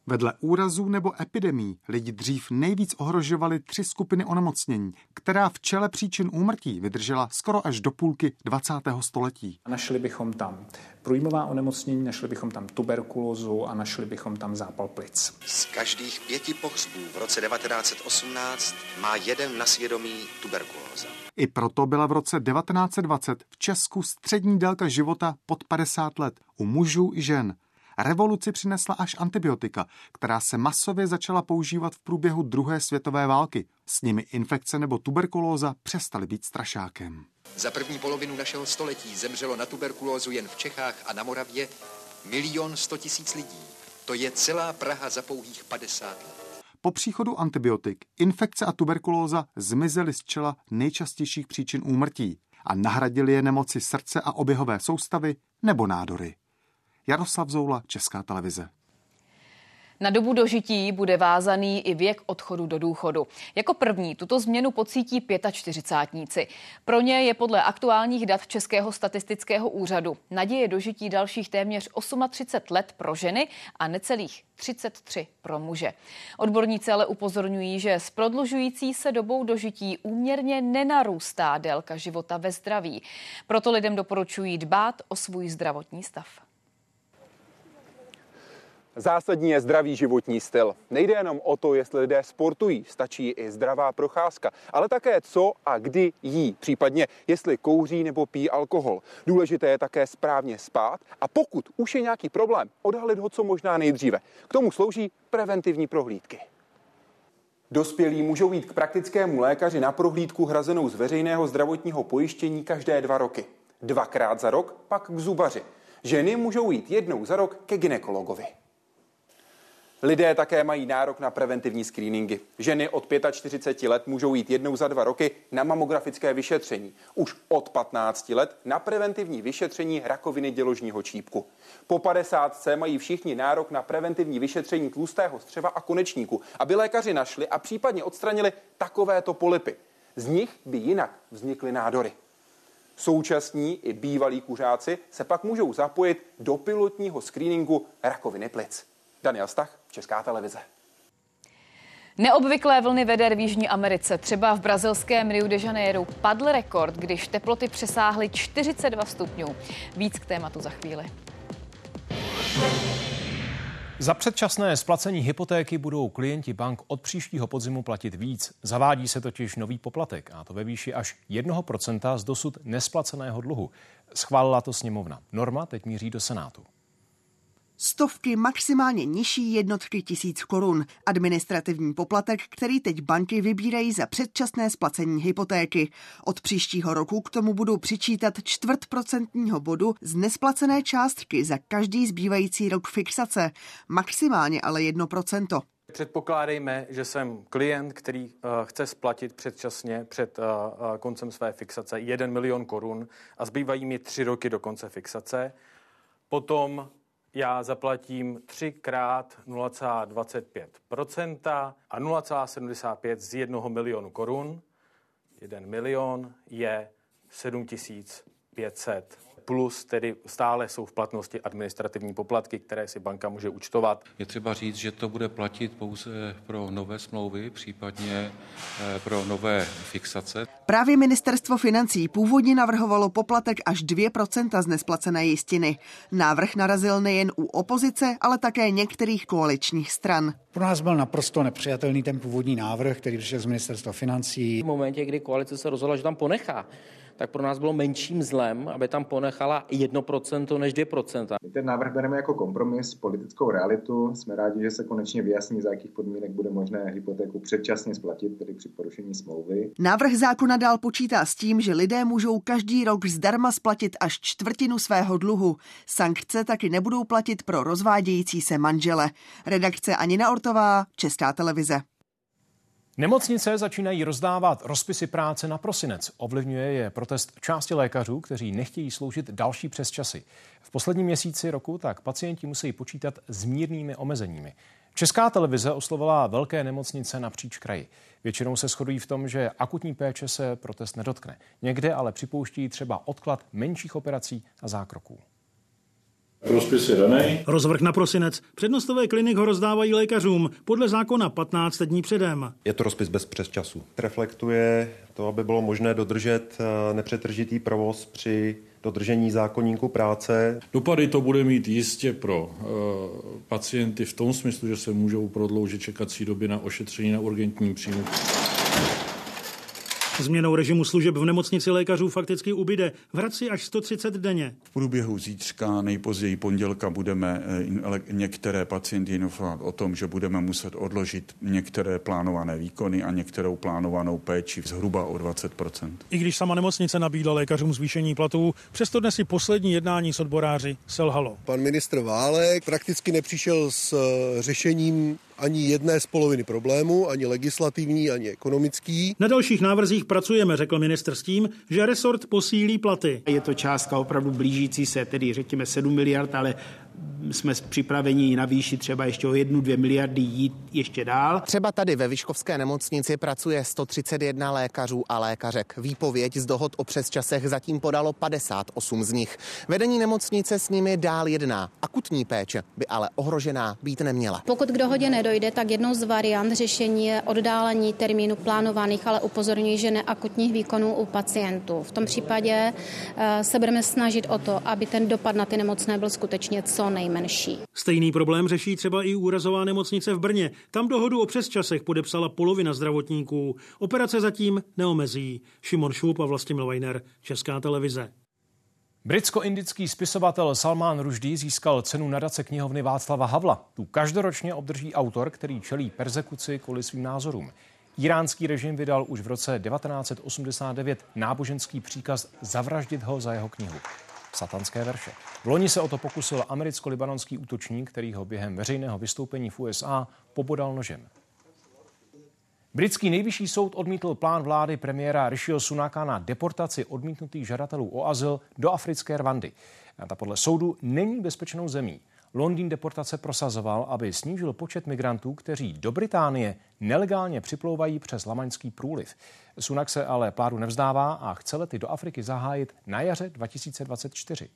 Vedle úrazů nebo epidemí lidi dřív nejvíc ohrožovaly tři skupiny onemocnění, která v čele příčin úmrtí vydržela skoro až do půlky 20. století. Našli bychom tam průjmová onemocnění, našli bychom tam tuberkulózu a našli bychom tam zápal plic. Z každých pěti pohřbů v roce 1918 má jeden na svědomí tuberkulóza. I proto byla v roce 1920 v Česku střední délka života pod 50 let u mužů i žen. Revoluci přinesla až antibiotika, která se masově začala používat v průběhu druhé světové války. S nimi infekce nebo tuberkulóza přestaly být strašákem. Za první polovinu našeho století zemřelo na tuberkulózu jen v Čechách a na Moravě milion sto tisíc lidí. To je celá Praha za pouhých 50 let. Po příchodu antibiotik infekce a tuberkulóza zmizely z čela nejčastějších příčin úmrtí a nahradili je nemoci srdce a oběhové soustavy nebo nádory. Jaroslav Zoula, Česká televize. Na dobu dožití bude vázaný i věk odchodu do důchodu. Jako první tuto změnu pocítí 45. Pro ně je podle aktuálních dat Českého statistického úřadu naděje dožití dalších téměř 38 let pro ženy a necelých 33 pro muže. Odborníci ale upozorňují, že s prodlužující se dobou dožití úměrně nenarůstá délka života ve zdraví. Proto lidem doporučují dbát o svůj zdravotní stav. Zásadní je zdravý životní styl. Nejde jenom o to, jestli lidé sportují, stačí i zdravá procházka, ale také co a kdy jí, případně jestli kouří nebo pí alkohol. Důležité je také správně spát a pokud už je nějaký problém, odhalit ho co možná nejdříve. K tomu slouží preventivní prohlídky. Dospělí můžou jít k praktickému lékaři na prohlídku hrazenou z veřejného zdravotního pojištění každé dva roky. Dvakrát za rok pak k zubaři. Ženy můžou jít jednou za rok ke ginekologovi. Lidé také mají nárok na preventivní screeningy. Ženy od 45 let můžou jít jednou za dva roky na mamografické vyšetření. Už od 15 let na preventivní vyšetření rakoviny děložního čípku. Po 50 mají všichni nárok na preventivní vyšetření tlustého střeva a konečníku, aby lékaři našli a případně odstranili takovéto polipy. Z nich by jinak vznikly nádory. Současní i bývalí kuřáci se pak můžou zapojit do pilotního screeningu rakoviny plic. Daniel Stach, Česká televize. Neobvyklé vlny veder v Jižní Americe, třeba v brazilském Rio de Janeiro, padl rekord, když teploty přesáhly 42 stupňů. Víc k tématu za chvíli. Za předčasné splacení hypotéky budou klienti bank od příštího podzimu platit víc. Zavádí se totiž nový poplatek, a to ve výši až 1% z dosud nesplaceného dluhu. Schválila to sněmovna. Norma teď míří do Senátu stovky maximálně nižší jednotky tisíc korun. Administrativní poplatek, který teď banky vybírají za předčasné splacení hypotéky. Od příštího roku k tomu budou přičítat čtvrt procentního bodu z nesplacené částky za každý zbývající rok fixace. Maximálně ale jedno procento. Předpokládejme, že jsem klient, který uh, chce splatit předčasně před uh, uh, koncem své fixace 1 milion korun a zbývají mi tři roky do konce fixace. Potom já zaplatím 3 krát 0,25% a 0,75 z 1 milionu korun. 1 milion je 7500 plus tedy stále jsou v platnosti administrativní poplatky, které si banka může účtovat. Je třeba říct, že to bude platit pouze pro nové smlouvy, případně eh, pro nové fixace. Právě ministerstvo financí původně navrhovalo poplatek až 2% z nesplacené jistiny. Návrh narazil nejen u opozice, ale také některých koaličních stran. Pro nás byl naprosto nepřijatelný ten původní návrh, který přišel z ministerstva financí. V momentě, kdy koalice se rozhodla, že tam ponechá tak pro nás bylo menším zlem, aby tam ponechala 1% než 2%. My ten návrh bereme jako kompromis, politickou realitu. Jsme rádi, že se konečně vyjasní, za jakých podmínek bude možné hypotéku předčasně splatit, tedy při porušení smlouvy. Návrh zákona dál počítá s tím, že lidé můžou každý rok zdarma splatit až čtvrtinu svého dluhu. Sankce taky nebudou platit pro rozvádějící se manžele. Redakce Anina Ortová, Česká televize. Nemocnice začínají rozdávat rozpisy práce na prosinec. Ovlivňuje je protest části lékařů, kteří nechtějí sloužit další přesčasy. V posledním měsíci roku tak pacienti musí počítat s mírnými omezeními. Česká televize oslovila velké nemocnice napříč kraji. Většinou se shodují v tom, že akutní péče se protest nedotkne. Někde ale připouští třeba odklad menších operací a zákroků. Rozpis je daný. Rozvrh na prosinec. Přednostové klinik ho rozdávají lékařům podle zákona 15 dní předem. Je to rozpis bez přesčasu. Reflektuje to, aby bylo možné dodržet eh, nepřetržitý provoz při dodržení zákonníku práce. Dopady to bude mít jistě pro e, pacienty v tom smyslu, že se můžou prodloužit čekací doby na ošetření na urgentním příjmu. Změnou režimu služeb v nemocnici lékařů fakticky ubyde v Hradci až 130 denně. V průběhu zítřka, nejpozději pondělka, budeme eh, některé pacienty informovat o tom, že budeme muset odložit některé plánované výkony a některou plánovanou péči zhruba o 20% I když sama nemocnice nabídla lékařům zvýšení platů, přesto dnes i poslední jednání s odboráři selhalo. Pan ministr Válek prakticky nepřišel s eh, řešením ani jedné z poloviny problému, ani legislativní, ani ekonomický. Na dalších návrzích pracujeme, řekl minister s tím, že resort posílí platy. Je to částka opravdu blížící se, tedy řekněme 7 miliard, ale jsme připraveni navýšit třeba ještě o jednu, dvě miliardy jít ještě dál. Třeba tady ve Vyškovské nemocnici pracuje 131 lékařů a lékařek. Výpověď z dohod o přesčasech zatím podalo 58 z nich. Vedení nemocnice s nimi dál jedná. Akutní péče by ale ohrožená být neměla. Pokud k dohodě nedojde, tak jednou z variant řešení je oddálení termínu plánovaných, ale upozorňuji, že neakutních výkonů u pacientů. V tom případě eh, se budeme snažit o to, aby ten dopad na ty nemocné byl skutečně co nejmenší. Stejný problém řeší třeba i úrazová nemocnice v Brně. Tam dohodu o přesčasech podepsala polovina zdravotníků. Operace zatím neomezí. Šimon Šup a Vlastimil Weiner, Česká televize. Britsko-indický spisovatel Salman Rushdie získal cenu nadace knihovny Václava Havla. Tu každoročně obdrží autor, který čelí persekuci kvůli svým názorům. Iránský režim vydal už v roce 1989 náboženský příkaz zavraždit ho za jeho knihu satanské verše. V loni se o to pokusil americko-libanonský útočník, který ho během veřejného vystoupení v USA pobodal nožem. Britský nejvyšší soud odmítl plán vlády premiéra Rishiho Sunaka na deportaci odmítnutých žadatelů o azyl do africké Rwandy. Ta podle soudu není bezpečnou zemí. Londýn deportace prosazoval, aby snížil počet migrantů, kteří do Británie nelegálně připlouvají přes Lamaňský průliv. Sunak se ale plánu nevzdává a chce lety do Afriky zahájit na jaře 2024.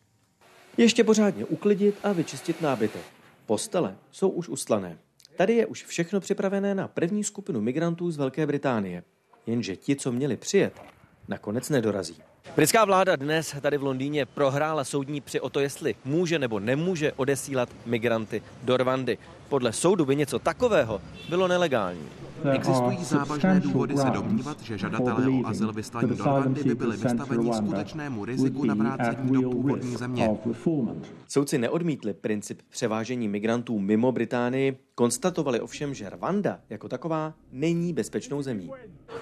Ještě pořádně uklidit a vyčistit nábytek. Postele jsou už ustlané. Tady je už všechno připravené na první skupinu migrantů z Velké Británie. Jenže ti, co měli přijet, nakonec nedorazí. Britská vláda dnes tady v Londýně prohrála soudní při o to, jestli může nebo nemůže odesílat migranty do Rwandy. Podle soudu by něco takového bylo nelegální. Existují závažné důvody se domnívat, že žadatelé o azyl vyslaní do Rwandy by byli vystaveni skutečnému riziku navrácení do původní země. Soudci neodmítli princip převážení migrantů mimo Británii, konstatovali ovšem, že Rwanda jako taková není bezpečnou zemí.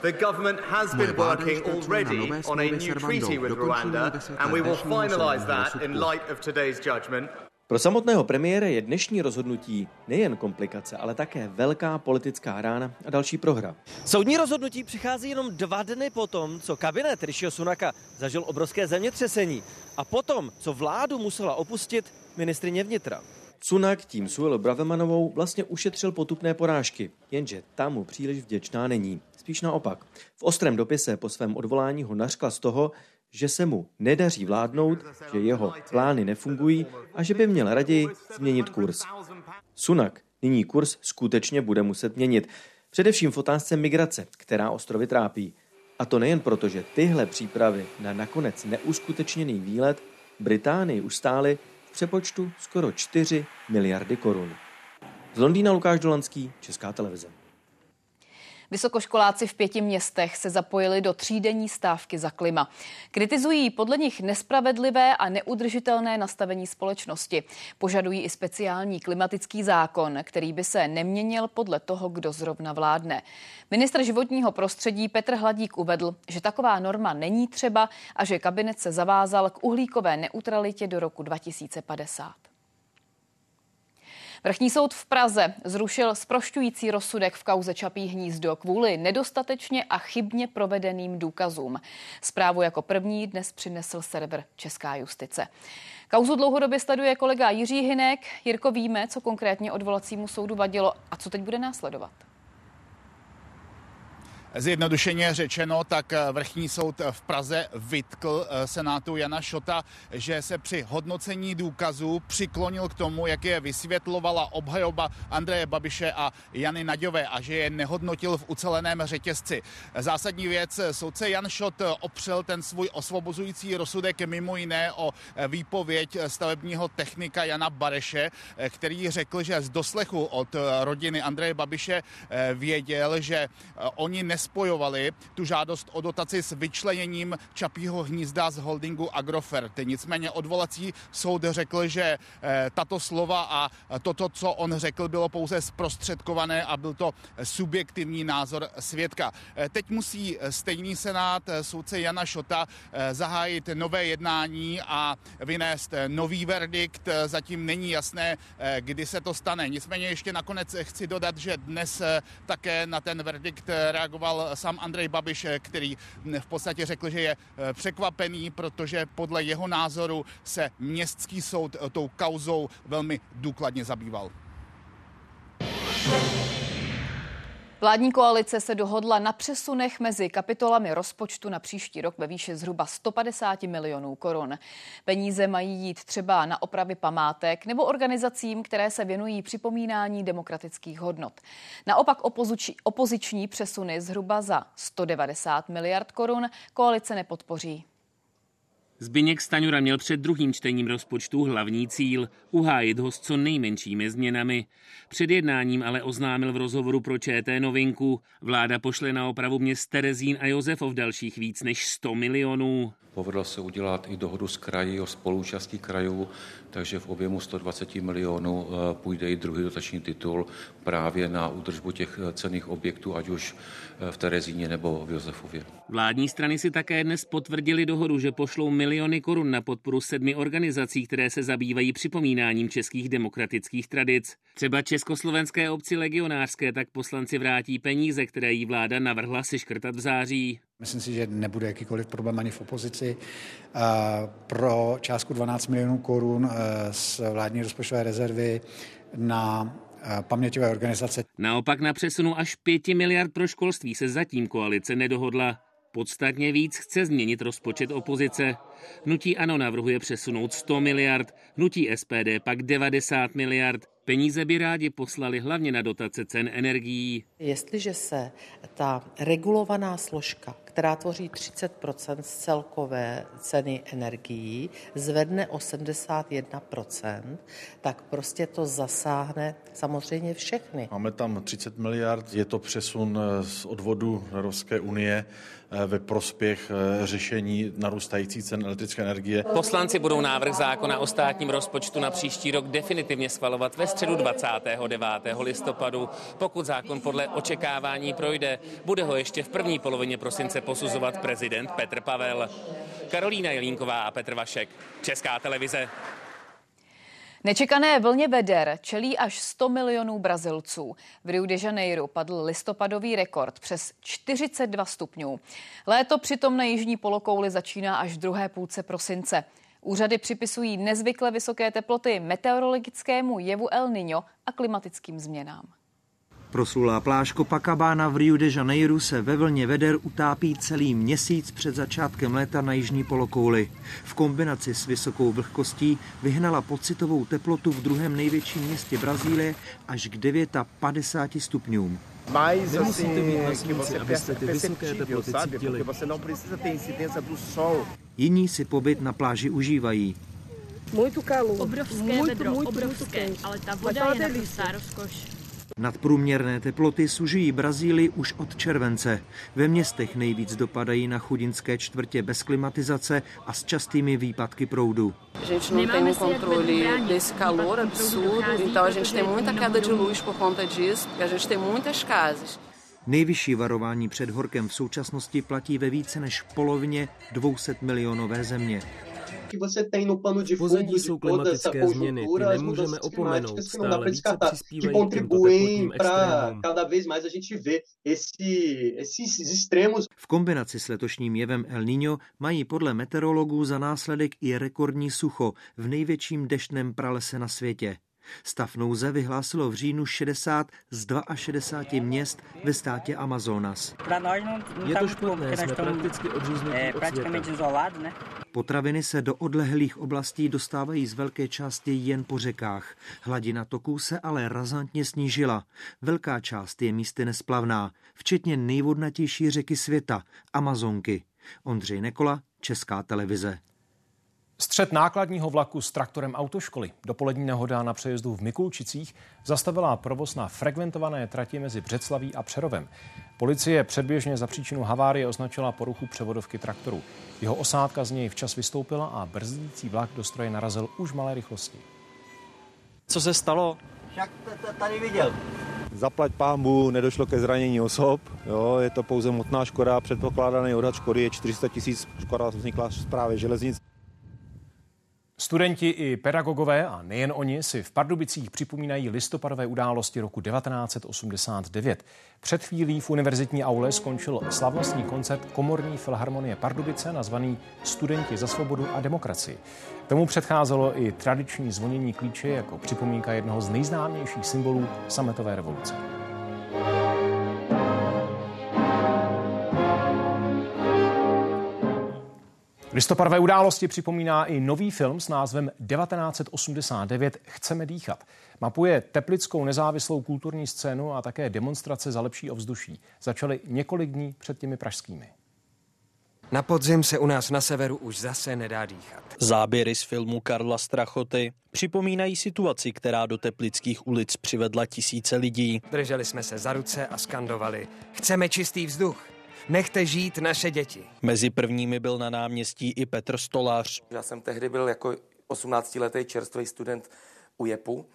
The government has been working already on a new treaty with Rwanda and we will finalize that in light of today's judgment. Pro samotného premiéra je dnešní rozhodnutí nejen komplikace, ale také velká politická rána a další prohra. Soudní rozhodnutí přichází jenom dva dny potom, co kabinet Rishiho Sunaka zažil obrovské zemětřesení a potom, co vládu musela opustit ministrině vnitra. Sunak tím Suelo Bravemanovou vlastně ušetřil potupné porážky, jenže tam mu příliš vděčná není. Spíš naopak. V ostrém dopise po svém odvolání ho nařkla z toho, že se mu nedaří vládnout, že jeho plány nefungují a že by měl raději změnit kurz. Sunak nyní kurz skutečně bude muset měnit. Především v otázce migrace, která ostrovy trápí. A to nejen proto, že tyhle přípravy na nakonec neuskutečněný výlet Británii už stály v přepočtu skoro 4 miliardy korun. Z Londýna Lukáš Dolanský, Česká televize. Vysokoškoláci v pěti městech se zapojili do třídenní stávky za klima. Kritizují podle nich nespravedlivé a neudržitelné nastavení společnosti. Požadují i speciální klimatický zákon, který by se neměnil podle toho, kdo zrovna vládne. Ministr životního prostředí Petr Hladík uvedl, že taková norma není třeba a že kabinet se zavázal k uhlíkové neutralitě do roku 2050. Vrchní soud v Praze zrušil sprošťující rozsudek v kauze Čapí hnízdo kvůli nedostatečně a chybně provedeným důkazům. Zprávu jako první dnes přinesl server Česká justice. Kauzu dlouhodobě sleduje kolega Jiří Hinek. Jirko, víme, co konkrétně odvolacímu soudu vadilo a co teď bude následovat. Zjednodušeně řečeno, tak vrchní soud v Praze vytkl senátu Jana Šota, že se při hodnocení důkazů přiklonil k tomu, jak je vysvětlovala obhajoba Andreje Babiše a Jany Naďové a že je nehodnotil v uceleném řetězci. Zásadní věc, soudce Jan Šot opřel ten svůj osvobozující rozsudek mimo jiné o výpověď stavebního technika Jana Bareše, který řekl, že z doslechu od rodiny Andreje Babiše věděl, že oni nespojovali tu žádost o dotaci s vyčleněním Čapího hnízda z holdingu Agrofert. Nicméně odvolací soud řekl, že tato slova a toto, co on řekl, bylo pouze zprostředkované a byl to subjektivní názor svědka. Teď musí stejný senát soudce Jana Šota zahájit nové jednání a vynést nový verdikt. Zatím není jasné, kdy se to stane. Nicméně ještě nakonec chci dodat, že dnes také na ten verdikt reagoval sám Andrej Babiš, který v podstatě řekl, že je překvapený, protože podle jeho názoru se městský soud tou kauzou velmi důkladně zabýval. Vládní koalice se dohodla na přesunech mezi kapitolami rozpočtu na příští rok ve výši zhruba 150 milionů korun. Peníze mají jít třeba na opravy památek nebo organizacím, které se věnují připomínání demokratických hodnot. Naopak opoziční, opoziční přesuny zhruba za 190 miliard korun koalice nepodpoří. Zbyněk Staňura měl před druhým čtením rozpočtu hlavní cíl uhájit ho s co nejmenšími změnami. Před jednáním ale oznámil v rozhovoru pro ČT novinku. Vláda pošle na opravu měst Terezín a Josefov dalších víc než 100 milionů. Povedlo se udělat i dohodu s kraji o spoluúčastí krajů, takže v objemu 120 milionů půjde i druhý dotační titul právě na údržbu těch cených objektů, ať už v Terezíně nebo v Josefově. Vládní strany si také dnes potvrdili dohodu, že pošlou miliony korun na podporu sedmi organizací, které se zabývají připomínáním českých demokratických tradic. Třeba Československé obci legionářské tak poslanci vrátí peníze, které jí vláda navrhla si škrtat v září. Myslím si, že nebude jakýkoliv problém ani v opozici. Pro částku 12 milionů korun z vládní rozpočtové rezervy na paměťové organizace. Naopak na přesunu až 5 miliard pro školství se zatím koalice nedohodla. Podstatně víc chce změnit rozpočet opozice. Hnutí ANO navrhuje přesunout 100 miliard, hnutí SPD pak 90 miliard. Peníze by rádi poslali hlavně na dotace cen energií. Jestliže se ta regulovaná složka, která tvoří 30 z celkové ceny energií, zvedne o 71% tak prostě to zasáhne samozřejmě všechny. Máme tam 30 miliard, je to přesun z odvodu Evropské unie ve prospěch řešení narůstající cen elektrické energie. Poslanci budou návrh zákona o státním rozpočtu na příští rok definitivně schvalovat ve středu 29. listopadu. Pokud zákon podle očekávání projde, bude ho ještě v první polovině prosince posuzovat prezident Petr Pavel. Karolína Jelínková a Petr Vašek, Česká televize. Nečekané vlně veder čelí až 100 milionů Brazilců. V Rio de Janeiro padl listopadový rekord přes 42 stupňů. Léto přitom na jižní polokouli začíná až v druhé půlce prosince. Úřady připisují nezvykle vysoké teploty meteorologickému jevu El Niño a klimatickým změnám. Proslulá pláž Copacabana v Rio de Janeiro se ve vlně veder utápí celý měsíc před začátkem léta na jižní polokouli. V kombinaci s vysokou vlhkostí vyhnala pocitovou teplotu v druhém největším městě Brazílie až k 59 stupňům. Mas Nemusíte být na slunci, abyste ty vysoké teploty cítili. Você não precisa ter incidência do sol. Jiní si pobyt na pláži užívají. Muito calor. Obrovské muito, vedro, muito, obrovské, muito ale ta Mas voda je naprostá rozkoš. Nadprůměrné teploty sužují Brazílii už od července. Ve městech nejvíc dopadají na chudinské čtvrtě bez klimatizace a s častými výpadky proudu. A gente não tem um controle desse calor absurdo, então a gente tem muita queda de luz por conta disso, porque a gente tem muitas casas. Nejvyšší varování před horkem v současnosti platí ve více než polovině 200 milionové země. Que você tem no pano de fundo Pozadí de jsou toda essa klimatické změny, ty conjuntura as nemůžeme mudanças opomenout, climáticas que não dá stále para více descartar, que přispívají k těmto contribuem teplotním para extrémům. cada vez mais a gente ver esse, esses extremos V kombinaci s letošním jevem El Niño mají podle meteorologů za následek i rekordní sucho v největším deštném pralese na světě. Stav nouze vyhlásilo v říjnu 60 z 62 měst ve státě Amazonas. Je to špatné, jsme prakticky odříznutí od světa. Potraviny se do odlehlých oblastí dostávají z velké části jen po řekách. Hladina toků se ale razantně snížila. Velká část je místy nesplavná, včetně nejvodnatější řeky světa, Amazonky. Ondřej Nekola, Česká televize. Střed nákladního vlaku s traktorem autoškoly. Dopolední nehoda na přejezdu v Mikulčicích zastavila provoz na frekventované trati mezi Břeclaví a Přerovem. Policie předběžně za příčinu havárie označila poruchu převodovky traktoru. Jeho osádka z něj včas vystoupila a brzdící vlak do stroje narazil už malé rychlosti. Co se stalo? Jak tady viděl? Zaplať pámbu, nedošlo ke zranění osob, jo, je to pouze motná škoda, předpokládaný odhad škody je 400 tisíc, škoda vznikla právě železnic. Studenti i pedagogové, a nejen oni, si v Pardubicích připomínají listopadové události roku 1989. Před chvílí v univerzitní aule skončil slavnostní koncert Komorní filharmonie Pardubice nazvaný Studenti za svobodu a demokracii. Tomu předcházelo i tradiční zvonění klíče jako připomínka jednoho z nejznámějších symbolů sametové revoluce. Listopadové události připomíná i nový film s názvem 1989 Chceme dýchat. Mapuje teplickou nezávislou kulturní scénu a také demonstrace za lepší ovzduší. Začaly několik dní před těmi pražskými. Na podzim se u nás na severu už zase nedá dýchat. Záběry z filmu Karla Strachoty připomínají situaci, která do teplických ulic přivedla tisíce lidí. Drželi jsme se za ruce a skandovali. Chceme čistý vzduch. Nechte žít naše děti. Mezi prvními byl na náměstí i Petr Stolář. Já jsem tehdy byl jako 18-letý čerstvý student u JEPu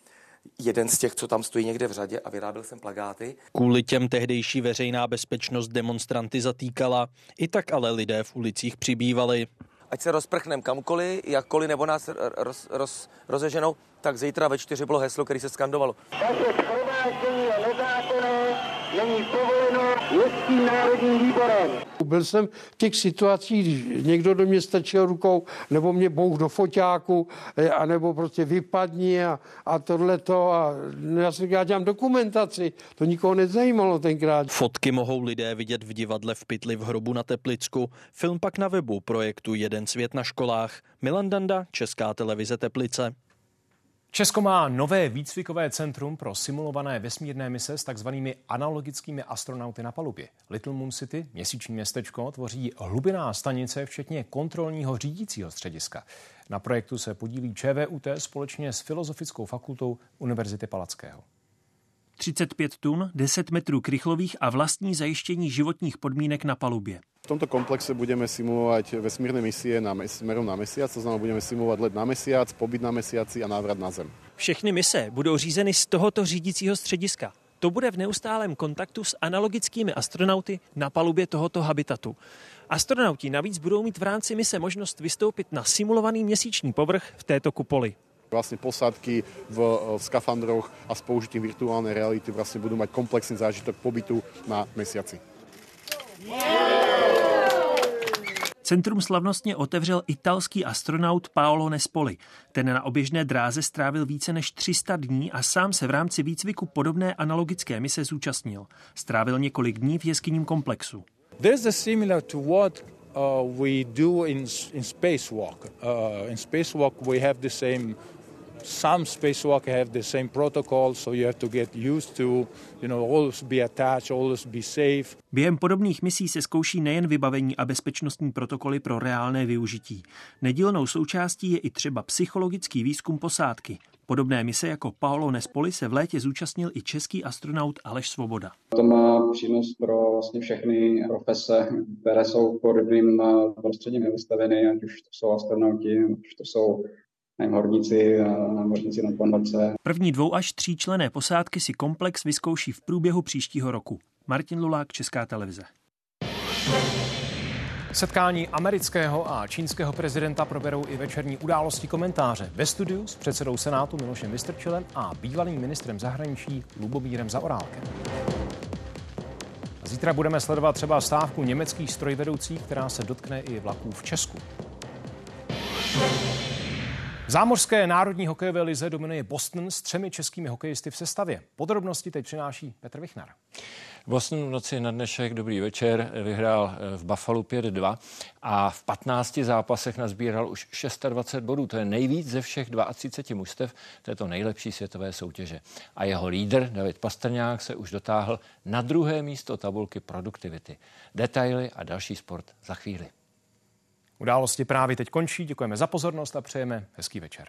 jeden z těch, co tam stojí někde v řadě a vyráběl jsem plagáty. Kvůli těm tehdejší veřejná bezpečnost demonstranty zatýkala, i tak ale lidé v ulicích přibývali. Ať se rozprchneme kamkoliv, jakkoliv, nebo nás roz, roz, rozeženou, tak zítra ve čtyři bylo heslo, který se skandovalo. Vaše schromáždění je nezákonné, není povoleno městským národním výborem. Byl jsem v těch situacích, když někdo do mě stačil rukou, nebo mě bouch do foťáku, eh, anebo prostě vypadni a, a tohleto. A já jsem já dělám dokumentaci, to nikoho nezajímalo tenkrát. Fotky mohou lidé vidět v divadle v Pytli v hrobu na Teplicku, film pak na webu projektu Jeden svět na školách. Milan Danda, Česká televize Teplice. Česko má nové výcvikové centrum pro simulované vesmírné mise s takzvanými analogickými astronauty na palubě. Little Moon City, měsíční městečko, tvoří hlubiná stanice, včetně kontrolního řídícího střediska. Na projektu se podílí ČVUT společně s Filozofickou fakultou Univerzity Palackého. 35 tun, 10 metrů krychlových a vlastní zajištění životních podmínek na palubě. V tomto komplexe budeme simulovať vesmírne misie na, smerom na mesiac, to znamená budeme simulovat let na mesiac, pobyt na mesiaci a návrat na Zem. Všechny mise budou řízeny z tohoto řídícího střediska. To bude v neustálém kontaktu s analogickými astronauty na palubě tohoto habitatu. Astronauti navíc budou mít v rámci mise možnost vystoupit na simulovaný měsíční povrch v této kupoli. Vlastne posádky v, v skafandroch a s použitím virtuálnej reality vlastne budú mať komplexný zážitok pobytu na mesiaci. Centrum slavnostně otevřel italský astronaut Paolo Nespoli. Ten na oběžné dráze strávil více než 300 dní a sám se v rámci výcviku podobné analogické mise zúčastnil. Strávil několik dní v jeskyním komplexu. This is similar to what uh, we do in, in spacewalk. Uh, in spacewalk we have the same some spacewalk have the same protocol, so you have to get used to, you know, always be attached, always be safe. Během podobných misí se zkouší nejen vybavení a bezpečnostní protokoly pro reálné využití. Nedílnou součástí je i třeba psychologický výzkum posádky. Podobné mise jako Paolo Nespoli se v létě zúčastnil i český astronaut Aleš Svoboda. To má přínos pro vlastně všechny profese, které jsou podobným prostředím vystaveny, ať už to jsou astronauti, ať už to jsou nevím, horníci a námořníci na ponorce. První dvou až tří člené posádky si komplex vyzkouší v průběhu příštího roku. Martin Lulák, Česká televize. Setkání amerického a čínského prezidenta proberou i večerní události komentáře ve studiu s předsedou Senátu Milošem Vystrčilem a bývalým ministrem zahraničí Lubomírem Zaorálkem. Zítra budeme sledovat třeba stávku německých strojvedoucích, která se dotkne i vlaků v Česku. V zámořské národní hokejové lize dominuje Boston s třemi českými hokejisty v sestavě. Podrobnosti teď přináší Petr Vichnar. Boston v noci na dnešek, dobrý večer, vyhrál eh, v Buffalo 5-2 a v 15 zápasech nazbíral už 26 bodů. To je nejvíc ze všech 32 mužstev této nejlepší světové soutěže. A jeho lídr David Pastrňák se už dotáhl na druhé místo tabulky produktivity. Detaily a další sport za chvíli. Události právě teď končí. Děkujeme za pozornost a přejeme hezký večer.